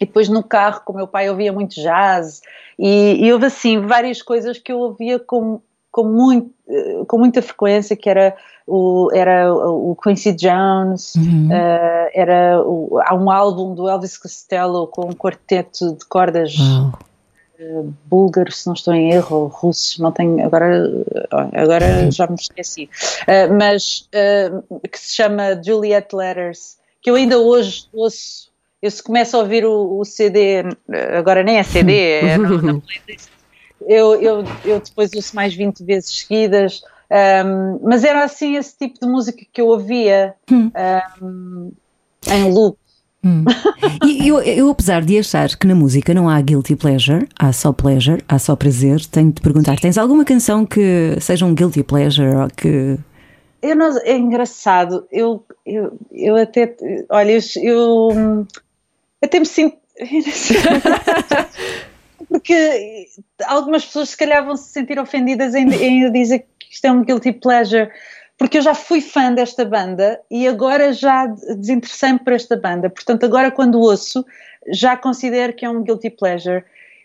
e depois no carro com o meu pai ouvia muito jazz e, e houve assim várias coisas que eu ouvia com, com, muito, eh, com muita frequência que era o, era o Quincy Jones eh, era o- há um álbum do Elvis Costello com um quarteto de cordas Uau. búlgaros, se não estou em erro, russos, não tenho, agora, agora já me esqueci, Uh, mas uh, que se chama Juliet Letters, que eu ainda hoje ouço, eu se começo a ouvir o, o CD, uh, agora nem é CD, é na, na playlist, eu, eu, eu depois ouço mais 20 vezes seguidas, um, mas era assim esse tipo de música que eu ouvia um, em loop. E eu, eu, apesar de achar que na música não há guilty pleasure, há só pleasure, há só prazer, tenho de te perguntar: tens alguma canção que seja um guilty pleasure ou que. Eu não, é engraçado, eu, eu, eu até, olha, eu, eu hum, até me sinto, porque algumas pessoas se calhar vão se sentir ofendidas em, em dizer que isto é um guilty pleasure, porque eu já fui fã desta banda e agora já desinteressei-me por esta banda, portanto agora quando ouço já considero que é um guilty pleasure.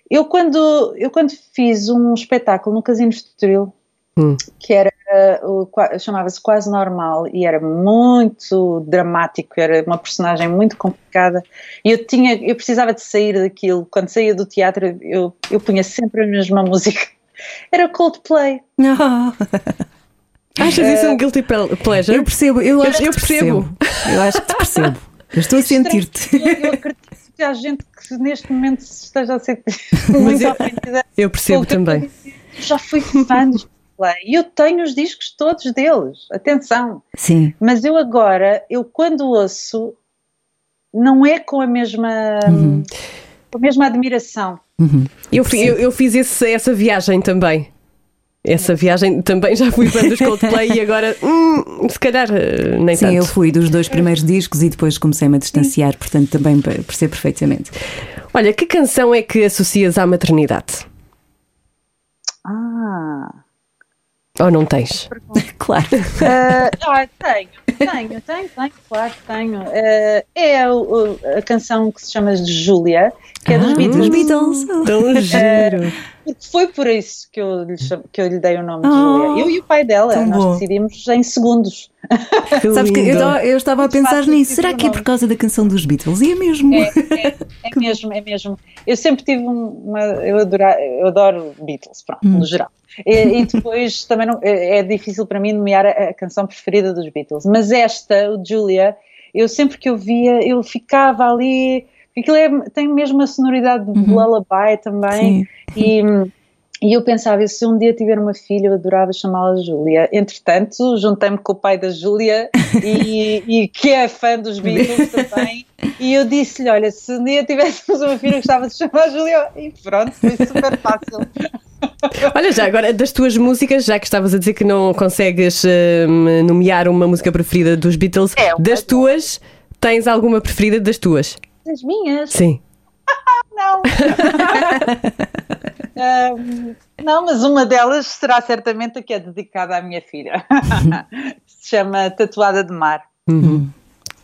Eu quando, eu quando fiz um espetáculo no Casino Estoril, Hum. que era qua- chamava-se Quase Normal e era muito dramático, era uma personagem muito complicada e eu tinha, eu precisava de sair daquilo. Quando saía do teatro, eu, eu punha sempre a mesma música. Era Coldplay. Achas isso um guilty ple- pleasure? Eu percebo, eu acho eu que te percebo. percebo. Eu acho que te percebo. Eu estou a sentir-te. Eu, acredito que há gente que neste momento se esteja a ser muito eu- ofendida. Eu percebo também. já fui fã dos Coldplay e eu tenho os discos todos deles. Atenção. Sim. Mas eu agora, eu quando ouço, não é com a mesma, Uhum. com a mesma admiração. Eu, fi- eu, eu fiz esse- essa viagem também. Essa viagem também já fui fã dos Coldplay e agora, hum, se calhar, eh, nem Sim, tanto. eu fui dos dois primeiros discos e depois comecei-me a distanciar, portanto também pe- percebo perfeitamente. Olha, que canção é que associas à maternidade? Ah, Ou não tens? Claro. Ah, ah, tenho, tenho, tenho, tenho, claro que tenho. Ah, é o- a canção que se chama de Júlia, que é dos Ah, Beatles. dos Beatles. Tão giro. Porque foi por isso que eu lhe, que eu lhe dei o nome de Oh, Júlia. Eu e o pai dela, nós bom. decidimos em segundos. Sabes que eu estava- eu estava a Muito pensar fácil nisso. de Será que é por causa da canção dos Beatles? E é mesmo. É, é, é mesmo, é mesmo. Eu sempre tive um- uma. Eu, adora, eu adoro Beatles, pronto, Hum. no geral. E, e depois também não, é, é difícil para mim nomear a, a canção preferida dos Beatles. Mas esta, o Julia, eu sempre que eu via, eu ficava ali. Aquilo é, tem mesmo a sonoridade de lullaby também. Uhum. Sim. E, e eu pensava, se um dia tiver uma filha, eu adorava chamá-la Júlia. Entretanto, juntei-me com o pai da Júlia e, e que é fã dos Beatles também. E eu disse-lhe: Olha, se um dia tivéssemos uma filha, eu gostava de chamar Júlia. E pronto, foi super fácil. Olha, já agora, das tuas músicas, já que estavas a dizer que não consegues hum, nomear uma música preferida dos Beatles, É, das tuas, tens alguma preferida das tuas? As minhas? Sim. Não. Ahm, não, mas uma delas será certamente a que é dedicada à minha filha. Se chama Tatuada de Mar.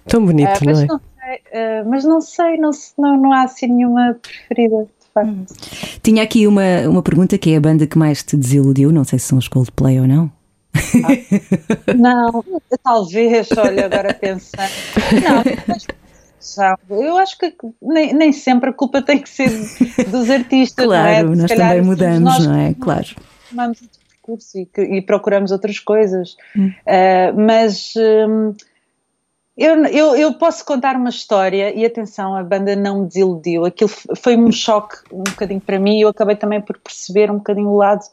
Tão bonito, Ah, não mas, é? não sei, ah, mas não sei, não, não, não há assim nenhuma preferida, facto. Tinha aqui uma, uma pergunta que é a banda que mais te desiludiu. Não sei se são os Coldplay ou não. Não, talvez, olha, agora pensando. Não, mas, eu acho que nem, nem sempre a culpa tem que ser dos artistas, não é? Claro, nós calhar também mudamos, nós não é? Claro. tomamos outro percurso e, e procuramos outras coisas. Ah, mas hum, eu, eu, eu posso contar uma história e atenção, a banda não me desiludiu. Aquilo foi um choque um bocadinho para mim. Eu acabei também por perceber um bocadinho o lado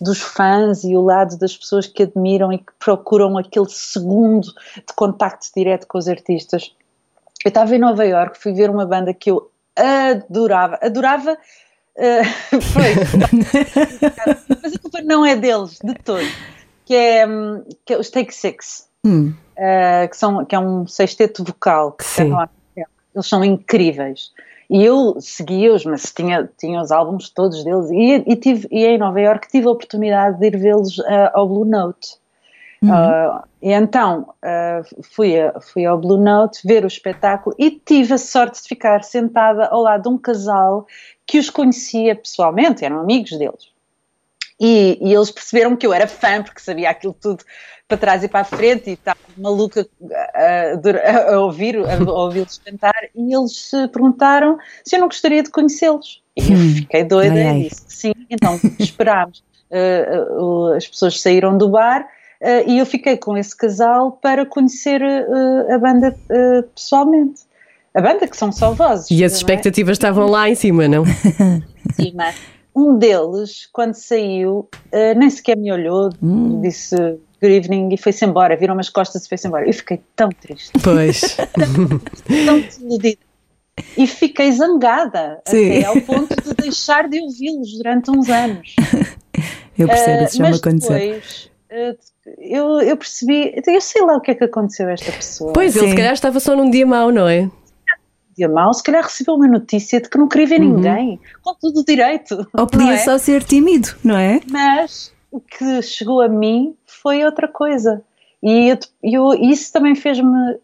dos fãs e o lado das pessoas que admiram e que procuram aquele segundo de contacto direto com os artistas. Eu estava em Nova York, fui ver uma banda que eu adorava, adorava. eh, foi, mas a culpa não é deles, de todo. Que é, hum, que é os Take Six, Hum, eh, que, são, que é um sexteto vocal. que Sim. tempo. Eles são incríveis. E eu seguia-os, mas tinha, tinha os álbuns todos deles. E, e, tive, e em Nova York tive a oportunidade de ir vê-los eh, ao Blue Note. Ah, e então ah, fui, a- fui ao Blue Note ver o espetáculo e tive a sorte de ficar sentada ao lado de um casal que os conhecia pessoalmente, eram amigos deles. E, e eles perceberam que eu era fã, porque sabia aquilo tudo para trás e para a frente e estava maluca a, a- a ouvir, a, ouvi-los cantar. E eles se perguntaram se eu não gostaria de conhecê-los. E eu fiquei doida Ai, ai. e disse que sim. Então esperámos. Uh, uh, as pessoas saíram do bar uh, e eu fiquei com esse casal para conhecer a banda pessoalmente. A banda que são só vozes. E as é? expectativas estavam lá em cima, não? cima. Um deles, quando saiu, nem sequer me olhou, disse good evening e foi-se embora. Viram as costas e foi-se embora. Eu fiquei tão triste, Pois. tão desiludida. E fiquei zangada Sim. até ao ponto de deixar de ouvi-los durante uns anos. eu percebo, Eh, isso já me mas aconteceu. depois eh, eu, eu percebi, eu sei lá o que é que aconteceu a esta pessoa. Pois, ele Sim. se calhar estava só num dia mau, não é? dia mal, se calhar recebeu uma notícia de que não queria ver ninguém, com tudo o direito. Ou podia é? só ser tímido, não é? Mas o que chegou a mim foi outra coisa. E eu, eu- isso também fez-me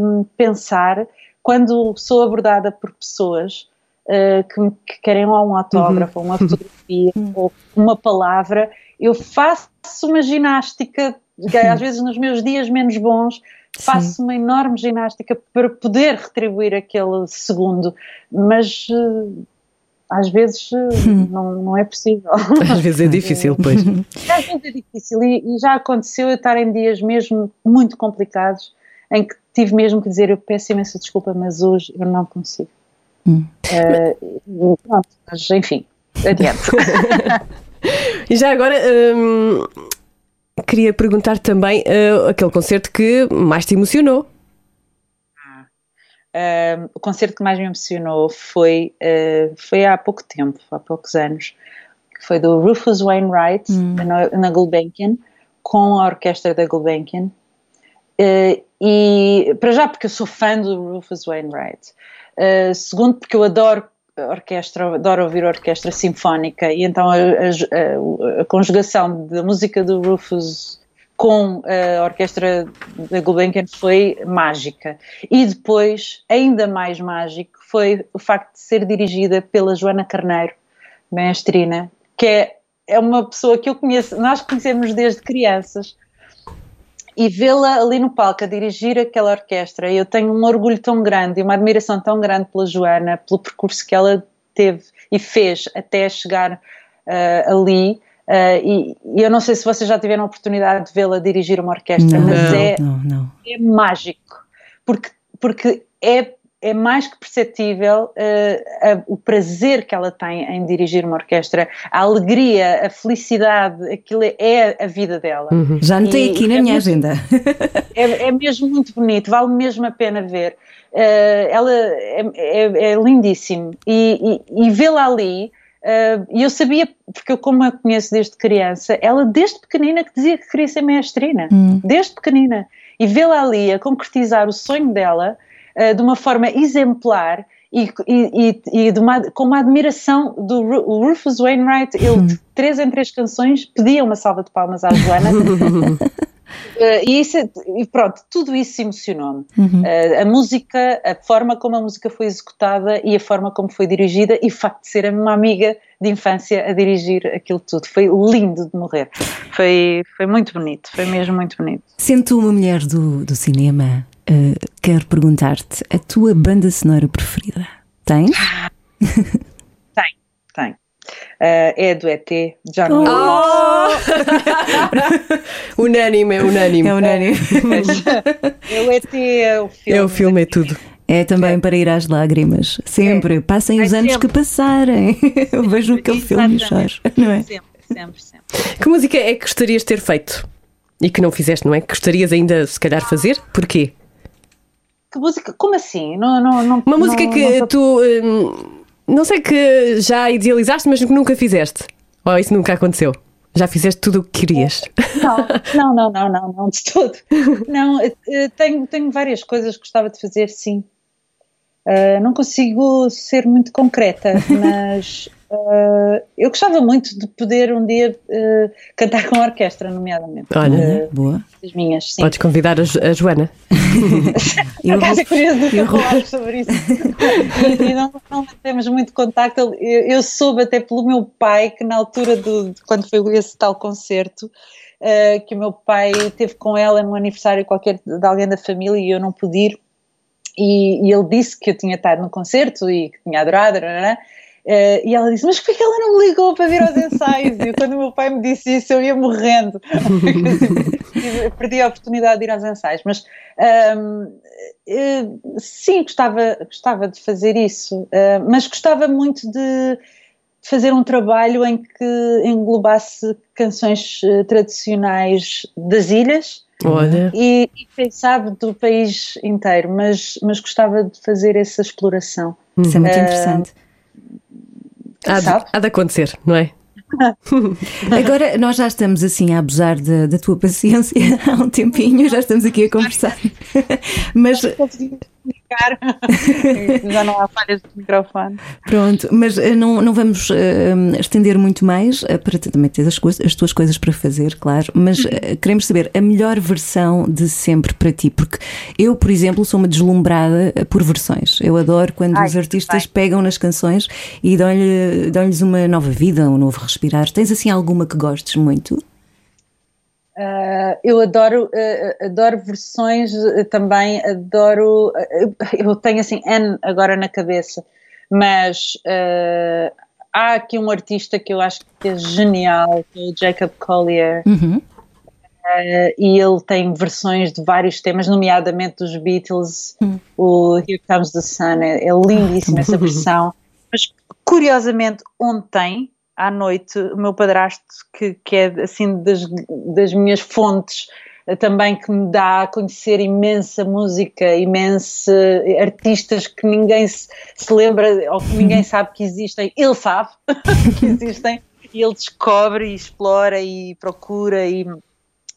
hum, pensar quando sou abordada por pessoas uh, que, que querem lá um autógrafo, uma fotografia ou uma palavra, eu faço uma ginástica, que às vezes nos meus dias menos bons, faço uma enorme ginástica para poder retribuir aquele segundo, mas uh, às vezes eh, não, não é possível. Às vezes é difícil, pois. Às vezes é difícil e, e já aconteceu eu estar em dias mesmo muito complicados em que tive mesmo que dizer eu peço imensa desculpa, mas hoje eu não consigo. Eh, e pronto, mas enfim, adiante. E já agora hum, queria perguntar também uh, aquele concerto que mais te emocionou. Um, o concerto que mais me emocionou foi, uh, foi há pouco tempo, há poucos anos, que foi do Rufus Wainwright na, na Gulbenkian, com a orquestra da Gulbenkian. Uh, e para já porque eu sou fã do Rufus Wainwright. Uh, segundo porque eu adoro a orquestra, adoro ouvir a orquestra sinfónica e então a, a- a conjugação da música do Rufus com a orquestra da Gulbenkian foi mágica. E depois, ainda mais mágico, foi o facto de ser dirigida pela Joana Carneiro, maestrina, que é, é uma pessoa que eu conheço, nós conhecemos desde crianças. E vê-la ali no palco a dirigir aquela orquestra, eu tenho um orgulho tão grande e uma admiração tão grande pela Joana, pelo percurso que ela teve e fez até chegar ah, ali. Ah, e, e eu não sei se vocês já tiveram a oportunidade de vê-la dirigir uma orquestra, Não, mas é, não, não. é mágico, porque, porque é, é mais que perceptível eh, a- o prazer que ela tem em dirigir uma orquestra, a alegria, a felicidade, aquilo é a vida dela. Já anotei E- aqui na é minha muito- agenda. É, é mesmo muito bonito, vale mesmo a pena ver. Eh, ela é, é- é lindíssimo e, e- e vê-la ali. Eh, E eu sabia, porque eu, como a conheço desde criança, ela desde pequenina que dizia que queria ser maestrina, desde pequenina. E vê-la ali a concretizar o sonho dela eh, de uma forma exemplar e, e- e- uma- com uma admiração do Rufus Wainwright. Ele, de três em três canções, pedia uma salva de palmas à Joana. Eh, e, isso, e pronto, tudo isso emocionou-me. Eh, a música, a forma como a música foi executada e a forma como foi dirigida e o facto de ser uma amiga de infância a dirigir aquilo tudo. Foi lindo de morrer. Foi, foi muito bonito, foi mesmo muito bonito. Sendo uma mulher do, do cinema, eh, quero perguntar-te a tua banda sonora preferida. Tens? Eh, é do ET, John Williams. Unânime, é unânime. É unânime. É o ET, é o filme. É o filme, é tudo. É também para ir às lágrimas. Sempre. Passem É os anos sempre. que passarem. Eu vejo aquele filme e choro, não é? Sempre, sempre, sempre. Que música é que gostarias de ter feito? E que não fizeste, não é? Que gostarias ainda, se calhar, fazer? Porquê? Que música? Como assim? Não, não, não, Uma música não- que não- tu, hum, não sei que já idealizaste, mas que nunca fizeste. Ou isso nunca aconteceu? Já fizeste tudo o que querias? Não, não, não, não, não, de todo. Não, eh, eh, tenho, tenho várias coisas que gostava de fazer, sim. Ah, não consigo ser muito concreta, mas ah, eu gostava muito de poder um dia eh, cantar com a orquestra, nomeadamente. Olha. Eh, Boa. as minhas, sim. Podes convidar a, Jo- a Joana. Eu acaso é curioso nunca eu- falar sobre isso. e, não, não temos muito contacto. Eu, eu soube até pelo meu pai que na altura do, de quando foi esse tal concerto, eh, que o meu pai teve com ela num aniversário qualquer de alguém da família e eu não pude ir. E, e ele disse que eu tinha estado no concerto e que tinha adorado. nananã. Eh, e ela disse: Mas porquê que ela não me ligou para vir aos ensaios? E quando o meu pai me disse isso, eu ia morrendo. Eu Perdi a oportunidade de ir aos ensaios. Mas ahm, eh, sim, gostava, gostava de fazer isso. Ah, mas gostava muito de fazer um trabalho em que englobasse canções tradicionais das ilhas Olha. e, e quem sabe do país inteiro, mas, mas gostava de fazer essa exploração. Isso é muito interessante. Há de, há de acontecer, não é? Agora, nós já estamos assim a abusar da, da tua paciência há um tempinho, já estamos aqui a conversar. Mas Já não há falhas de microfone. pronto, mas eh, não, não vamos eh, estender muito mais eh, para também ter as, coisas- as tuas coisas para fazer, claro. Mas eh, queremos saber a melhor versão de sempre para ti, porque eu, por exemplo, sou uma deslumbrada por versões. Eu adoro quando Ai, os artistas bem. pegam nas canções e dão-lhe- dão-lhes uma nova vida, um novo respirar. Tens assim alguma que gostes muito? Uh, eu adoro, uh, adoro versões uh, também, adoro. eu tenho assim N agora na cabeça, mas há aqui um artista que eu acho que é genial, que é o Jacob Collier. Uhum. Uh, e ele tem versões de vários temas, nomeadamente dos Beatles, Hum. o Here Comes the Sun, é, é lindíssima essa versão. Mas curiosamente, ontem à noite, o meu padrasto, que, que é assim das, das minhas fontes eh, também que me dá a conhecer imensa música, imensos artistas que ninguém se, se lembra ou que ninguém sabe que existem, ele sabe que existem. E ele descobre e explora e procura e,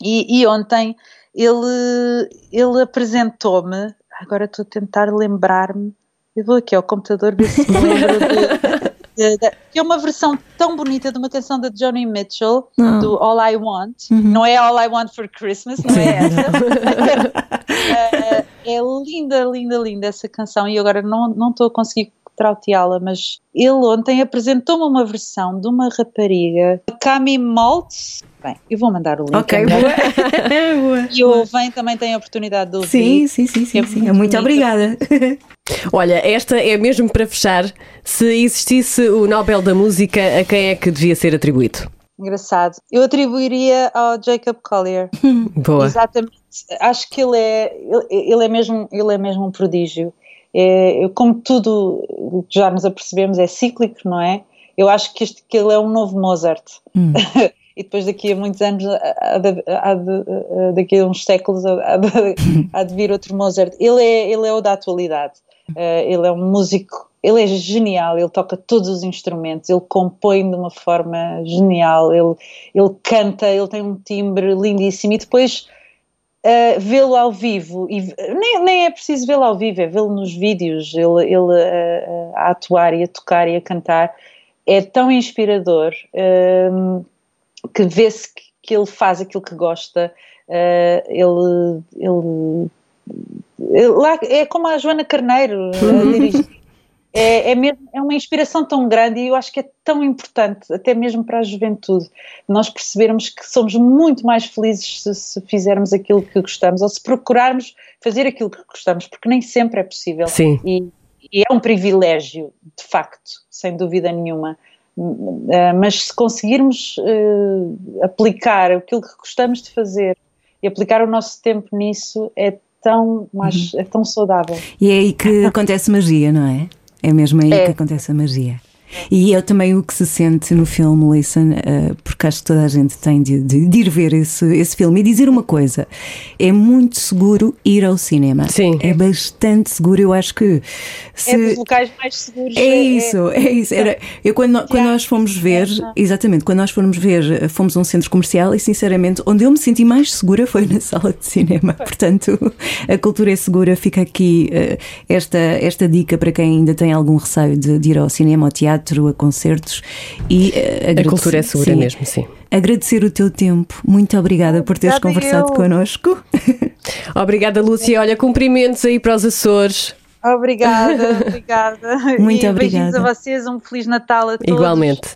e, e ontem ele, ele apresentou-me, agora estou a tentar lembrar-me, eu vou aqui ao computador ver se me lembro de, de- de- que é uma versão tão bonita de uma canção da Johnny Mitchell, Ah. do All I Want. Não é All I Want for Christmas, não é essa. Eh, é linda, linda, linda essa canção e agora não não estou a conseguir trauteá-la, mas ele ontem apresentou-me uma versão de uma rapariga, Cami Maltz. Bem, eu vou mandar o link. Ok, é boa. boa. E o Vem também tem a oportunidade de ouvir. Sim, sim, sim, sim, É sim. muito Muito obrigada. Olha, esta é mesmo para fechar. Se existisse o Nobel da Música, a quem é que devia ser atribuído? Engraçado. Eu atribuiria ao Jacob Collier. Boa. Exatamente. Acho que ele é, ele, é, mesmo, ele é mesmo um prodígio. É, como tudo já nos apercebemos, é cíclico, não é? Eu acho que, este, que ele é um novo Mozart. e depois daqui a muitos anos, há de- há de- daqui a uns séculos, há de, há de vir outro Mozart. Ele é, ele é o da atualidade. Eh, ele é um músico, ele é genial, ele toca todos os instrumentos, ele compõe de uma forma genial, ele, ele canta, ele tem um timbre lindíssimo e depois uh, vê-lo ao vivo, e nem, nem é preciso vê-lo ao vivo, é vê-lo nos vídeos, ele, ele uh, uh, a atuar e a tocar e a cantar, é tão inspirador um, que vê-se que, que ele faz aquilo que gosta, uh, ele, ele- lá, é como a Joana Carneiro a dirigir. É, é, mesmo, é uma inspiração tão grande e eu acho que é tão importante, até mesmo para a juventude, nós percebermos que somos muito mais felizes se, se fizermos aquilo que gostamos ou se procurarmos fazer aquilo que gostamos, porque nem sempre é possível. Sim. E, e é um privilégio, de facto, sem dúvida nenhuma. Hum, eh, Mas se conseguirmos eh, aplicar aquilo que gostamos de fazer e aplicar o nosso tempo nisso, é tão, mais, é tão saudável. E é aí que acontece magia, não é? É mesmo aí É. que acontece a magia. E é também o que se sente no filme Listen, eh, porque acho que toda a gente tem de, de- de ir ver esse, esse filme e dizer uma coisa: é muito seguro ir ao cinema. Sim. É bastante seguro. Eu acho que. Se... É dos locais mais seguros. É isso, é isso. Era, eu quando, quando nós fomos ver, exatamente, quando nós fomos ver, eh, fomos a um centro comercial e sinceramente, onde eu me senti mais segura foi na sala de cinema. Portanto, a cultura é segura. Fica aqui eh, esta, esta dica para quem ainda tem algum receio de, de ir ao cinema, ao teatro, a concertos. E, eh, A agradecer- cultura é segura sim. mesmo, sim. Agradecer o teu tempo. Muito obrigada por teres Obrigada conversado eu. connosco. Obrigada, Lúcia. Olha, cumprimentos aí para os Açores. Obrigada, obrigada. Muito e beijinhos obrigada. a vocês, um Feliz Natal a todos. Igualmente.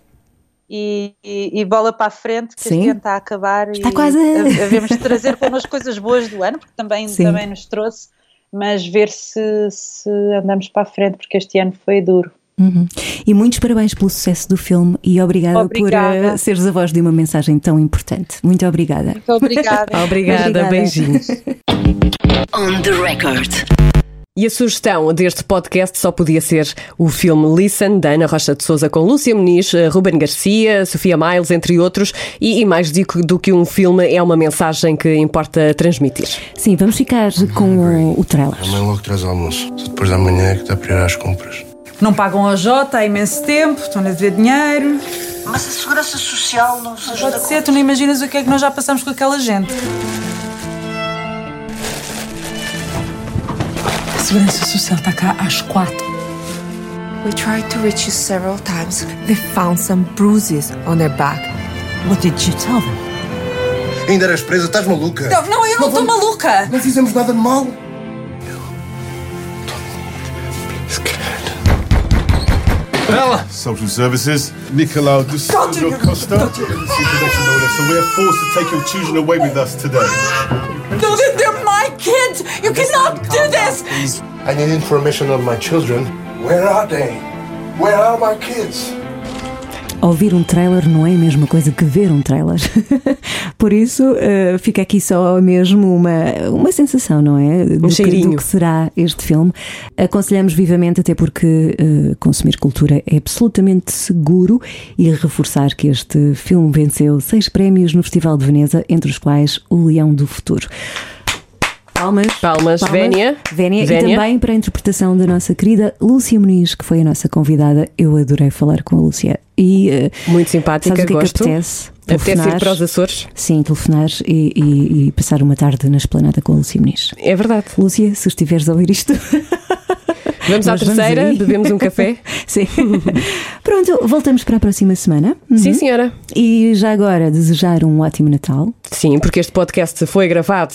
E, e- e bola para a frente, que Sim. este ano está a acabar. Está e quase. ha- Havemos de trazer connosco coisas boas do ano, porque também, Sim. também nos trouxe, mas ver se, se andamos para a frente, porque este ano foi duro. Uhum. E muitos parabéns pelo sucesso do filme e obrigada, Obrigada. por eh, seres a voz de uma mensagem tão importante. Muito obrigada. Muito obrigada. Obrigada, Obrigada. beijinhos. On the record. E a sugestão deste podcast só podia ser o filme Listen, da Ana Rocha de Souza, com Lúcia Muniz, eh, Ruben Garcia, Sofia Miles, entre outros. E, e mais digo do que um filme, é uma mensagem que importa transmitir. Sim, vamos ficar com o, o trailer. A mãe logo traz almoço. Só depois da manhã é que está para ir às compras. Não pagam a Jota há imenso tempo, estão a dever dinheiro. Mas a segurança social não se ajuda Pode ser, tu não imaginas o que é que nós já passamos com aquela gente. A segurança social está cá às quatro. We tried to reach you several times. They found some bruises on their back. What did you tell them? Ainda eras presa? Estás maluca? Não, não, eu não estou maluca! Não fizemos nada de mal. Bella! Social Services, Nicolau de Silva Costa. So we are forced to take your children away with us today. No, they're, they're my kids! You cannot do this! I need information on my children. Where are they? Where are my kids? Ouvir um trailer não é a mesma coisa que ver um trailer. Por isso, uh, fica aqui só mesmo uma, uma sensação, não é? Do, Um que, do que será este filme. Aconselhamos vivamente, até porque uh, consumir cultura é absolutamente seguro e reforçar que este filme venceu seis prémios no Festival de Veneza, entre os quais o Leão do Futuro. Palmas. Palmas, Vénia. Vénia. Vénia. E também para a interpretação da nossa querida Lúcia Muniz, que foi a nossa convidada. Eu adorei falar com a Lúcia. E, uh, Muito simpática, sabes o que é gosto. que apetece? Apetece ir Telefonar. para os Açores? Sim, telefonar e, e- e passar uma tarde na esplanada com a Lúcia Muniz. É verdade. Lúcia, se estiveres a ouvir isto. Vamos à terceira, aí. bebemos um café. Sim. Pronto, voltamos para a próxima semana. Sim, Uhum. senhora. E já agora desejar um ótimo Natal. Sim, porque este podcast foi gravado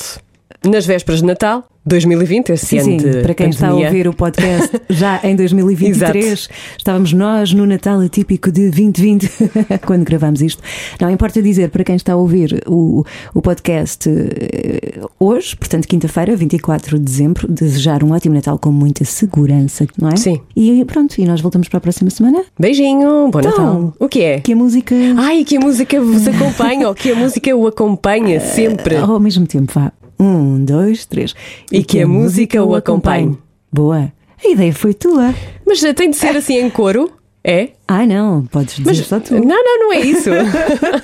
nas vésperas de Natal 2020, esse Sim, ano sim, de para quem está a pandemia. ouvir o podcast já em 2023, estávamos nós no Natal atípico de 2020, quando gravamos isto. Não importa dizer para quem está a ouvir o, o podcast eh, hoje, portanto, quinta-feira, 24 de dezembro, desejar um ótimo Natal com muita segurança, não é? Sim. E pronto, e nós voltamos para a próxima semana. Beijinho, bom Então, Natal. O que é? Que a música. Ai, que a música vos acompanha, ou que a música o acompanha sempre. Ao mesmo tempo, vá. Um, dois, três. E que a música o acompanhe. Boa. A ideia foi tua. Mas tem de ser assim em coro? É? Ah, não, podes dizer Mas só tu. não, não, não é isso.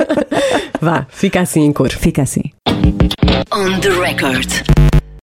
Vá, fica assim em coro. Fica assim. On the record.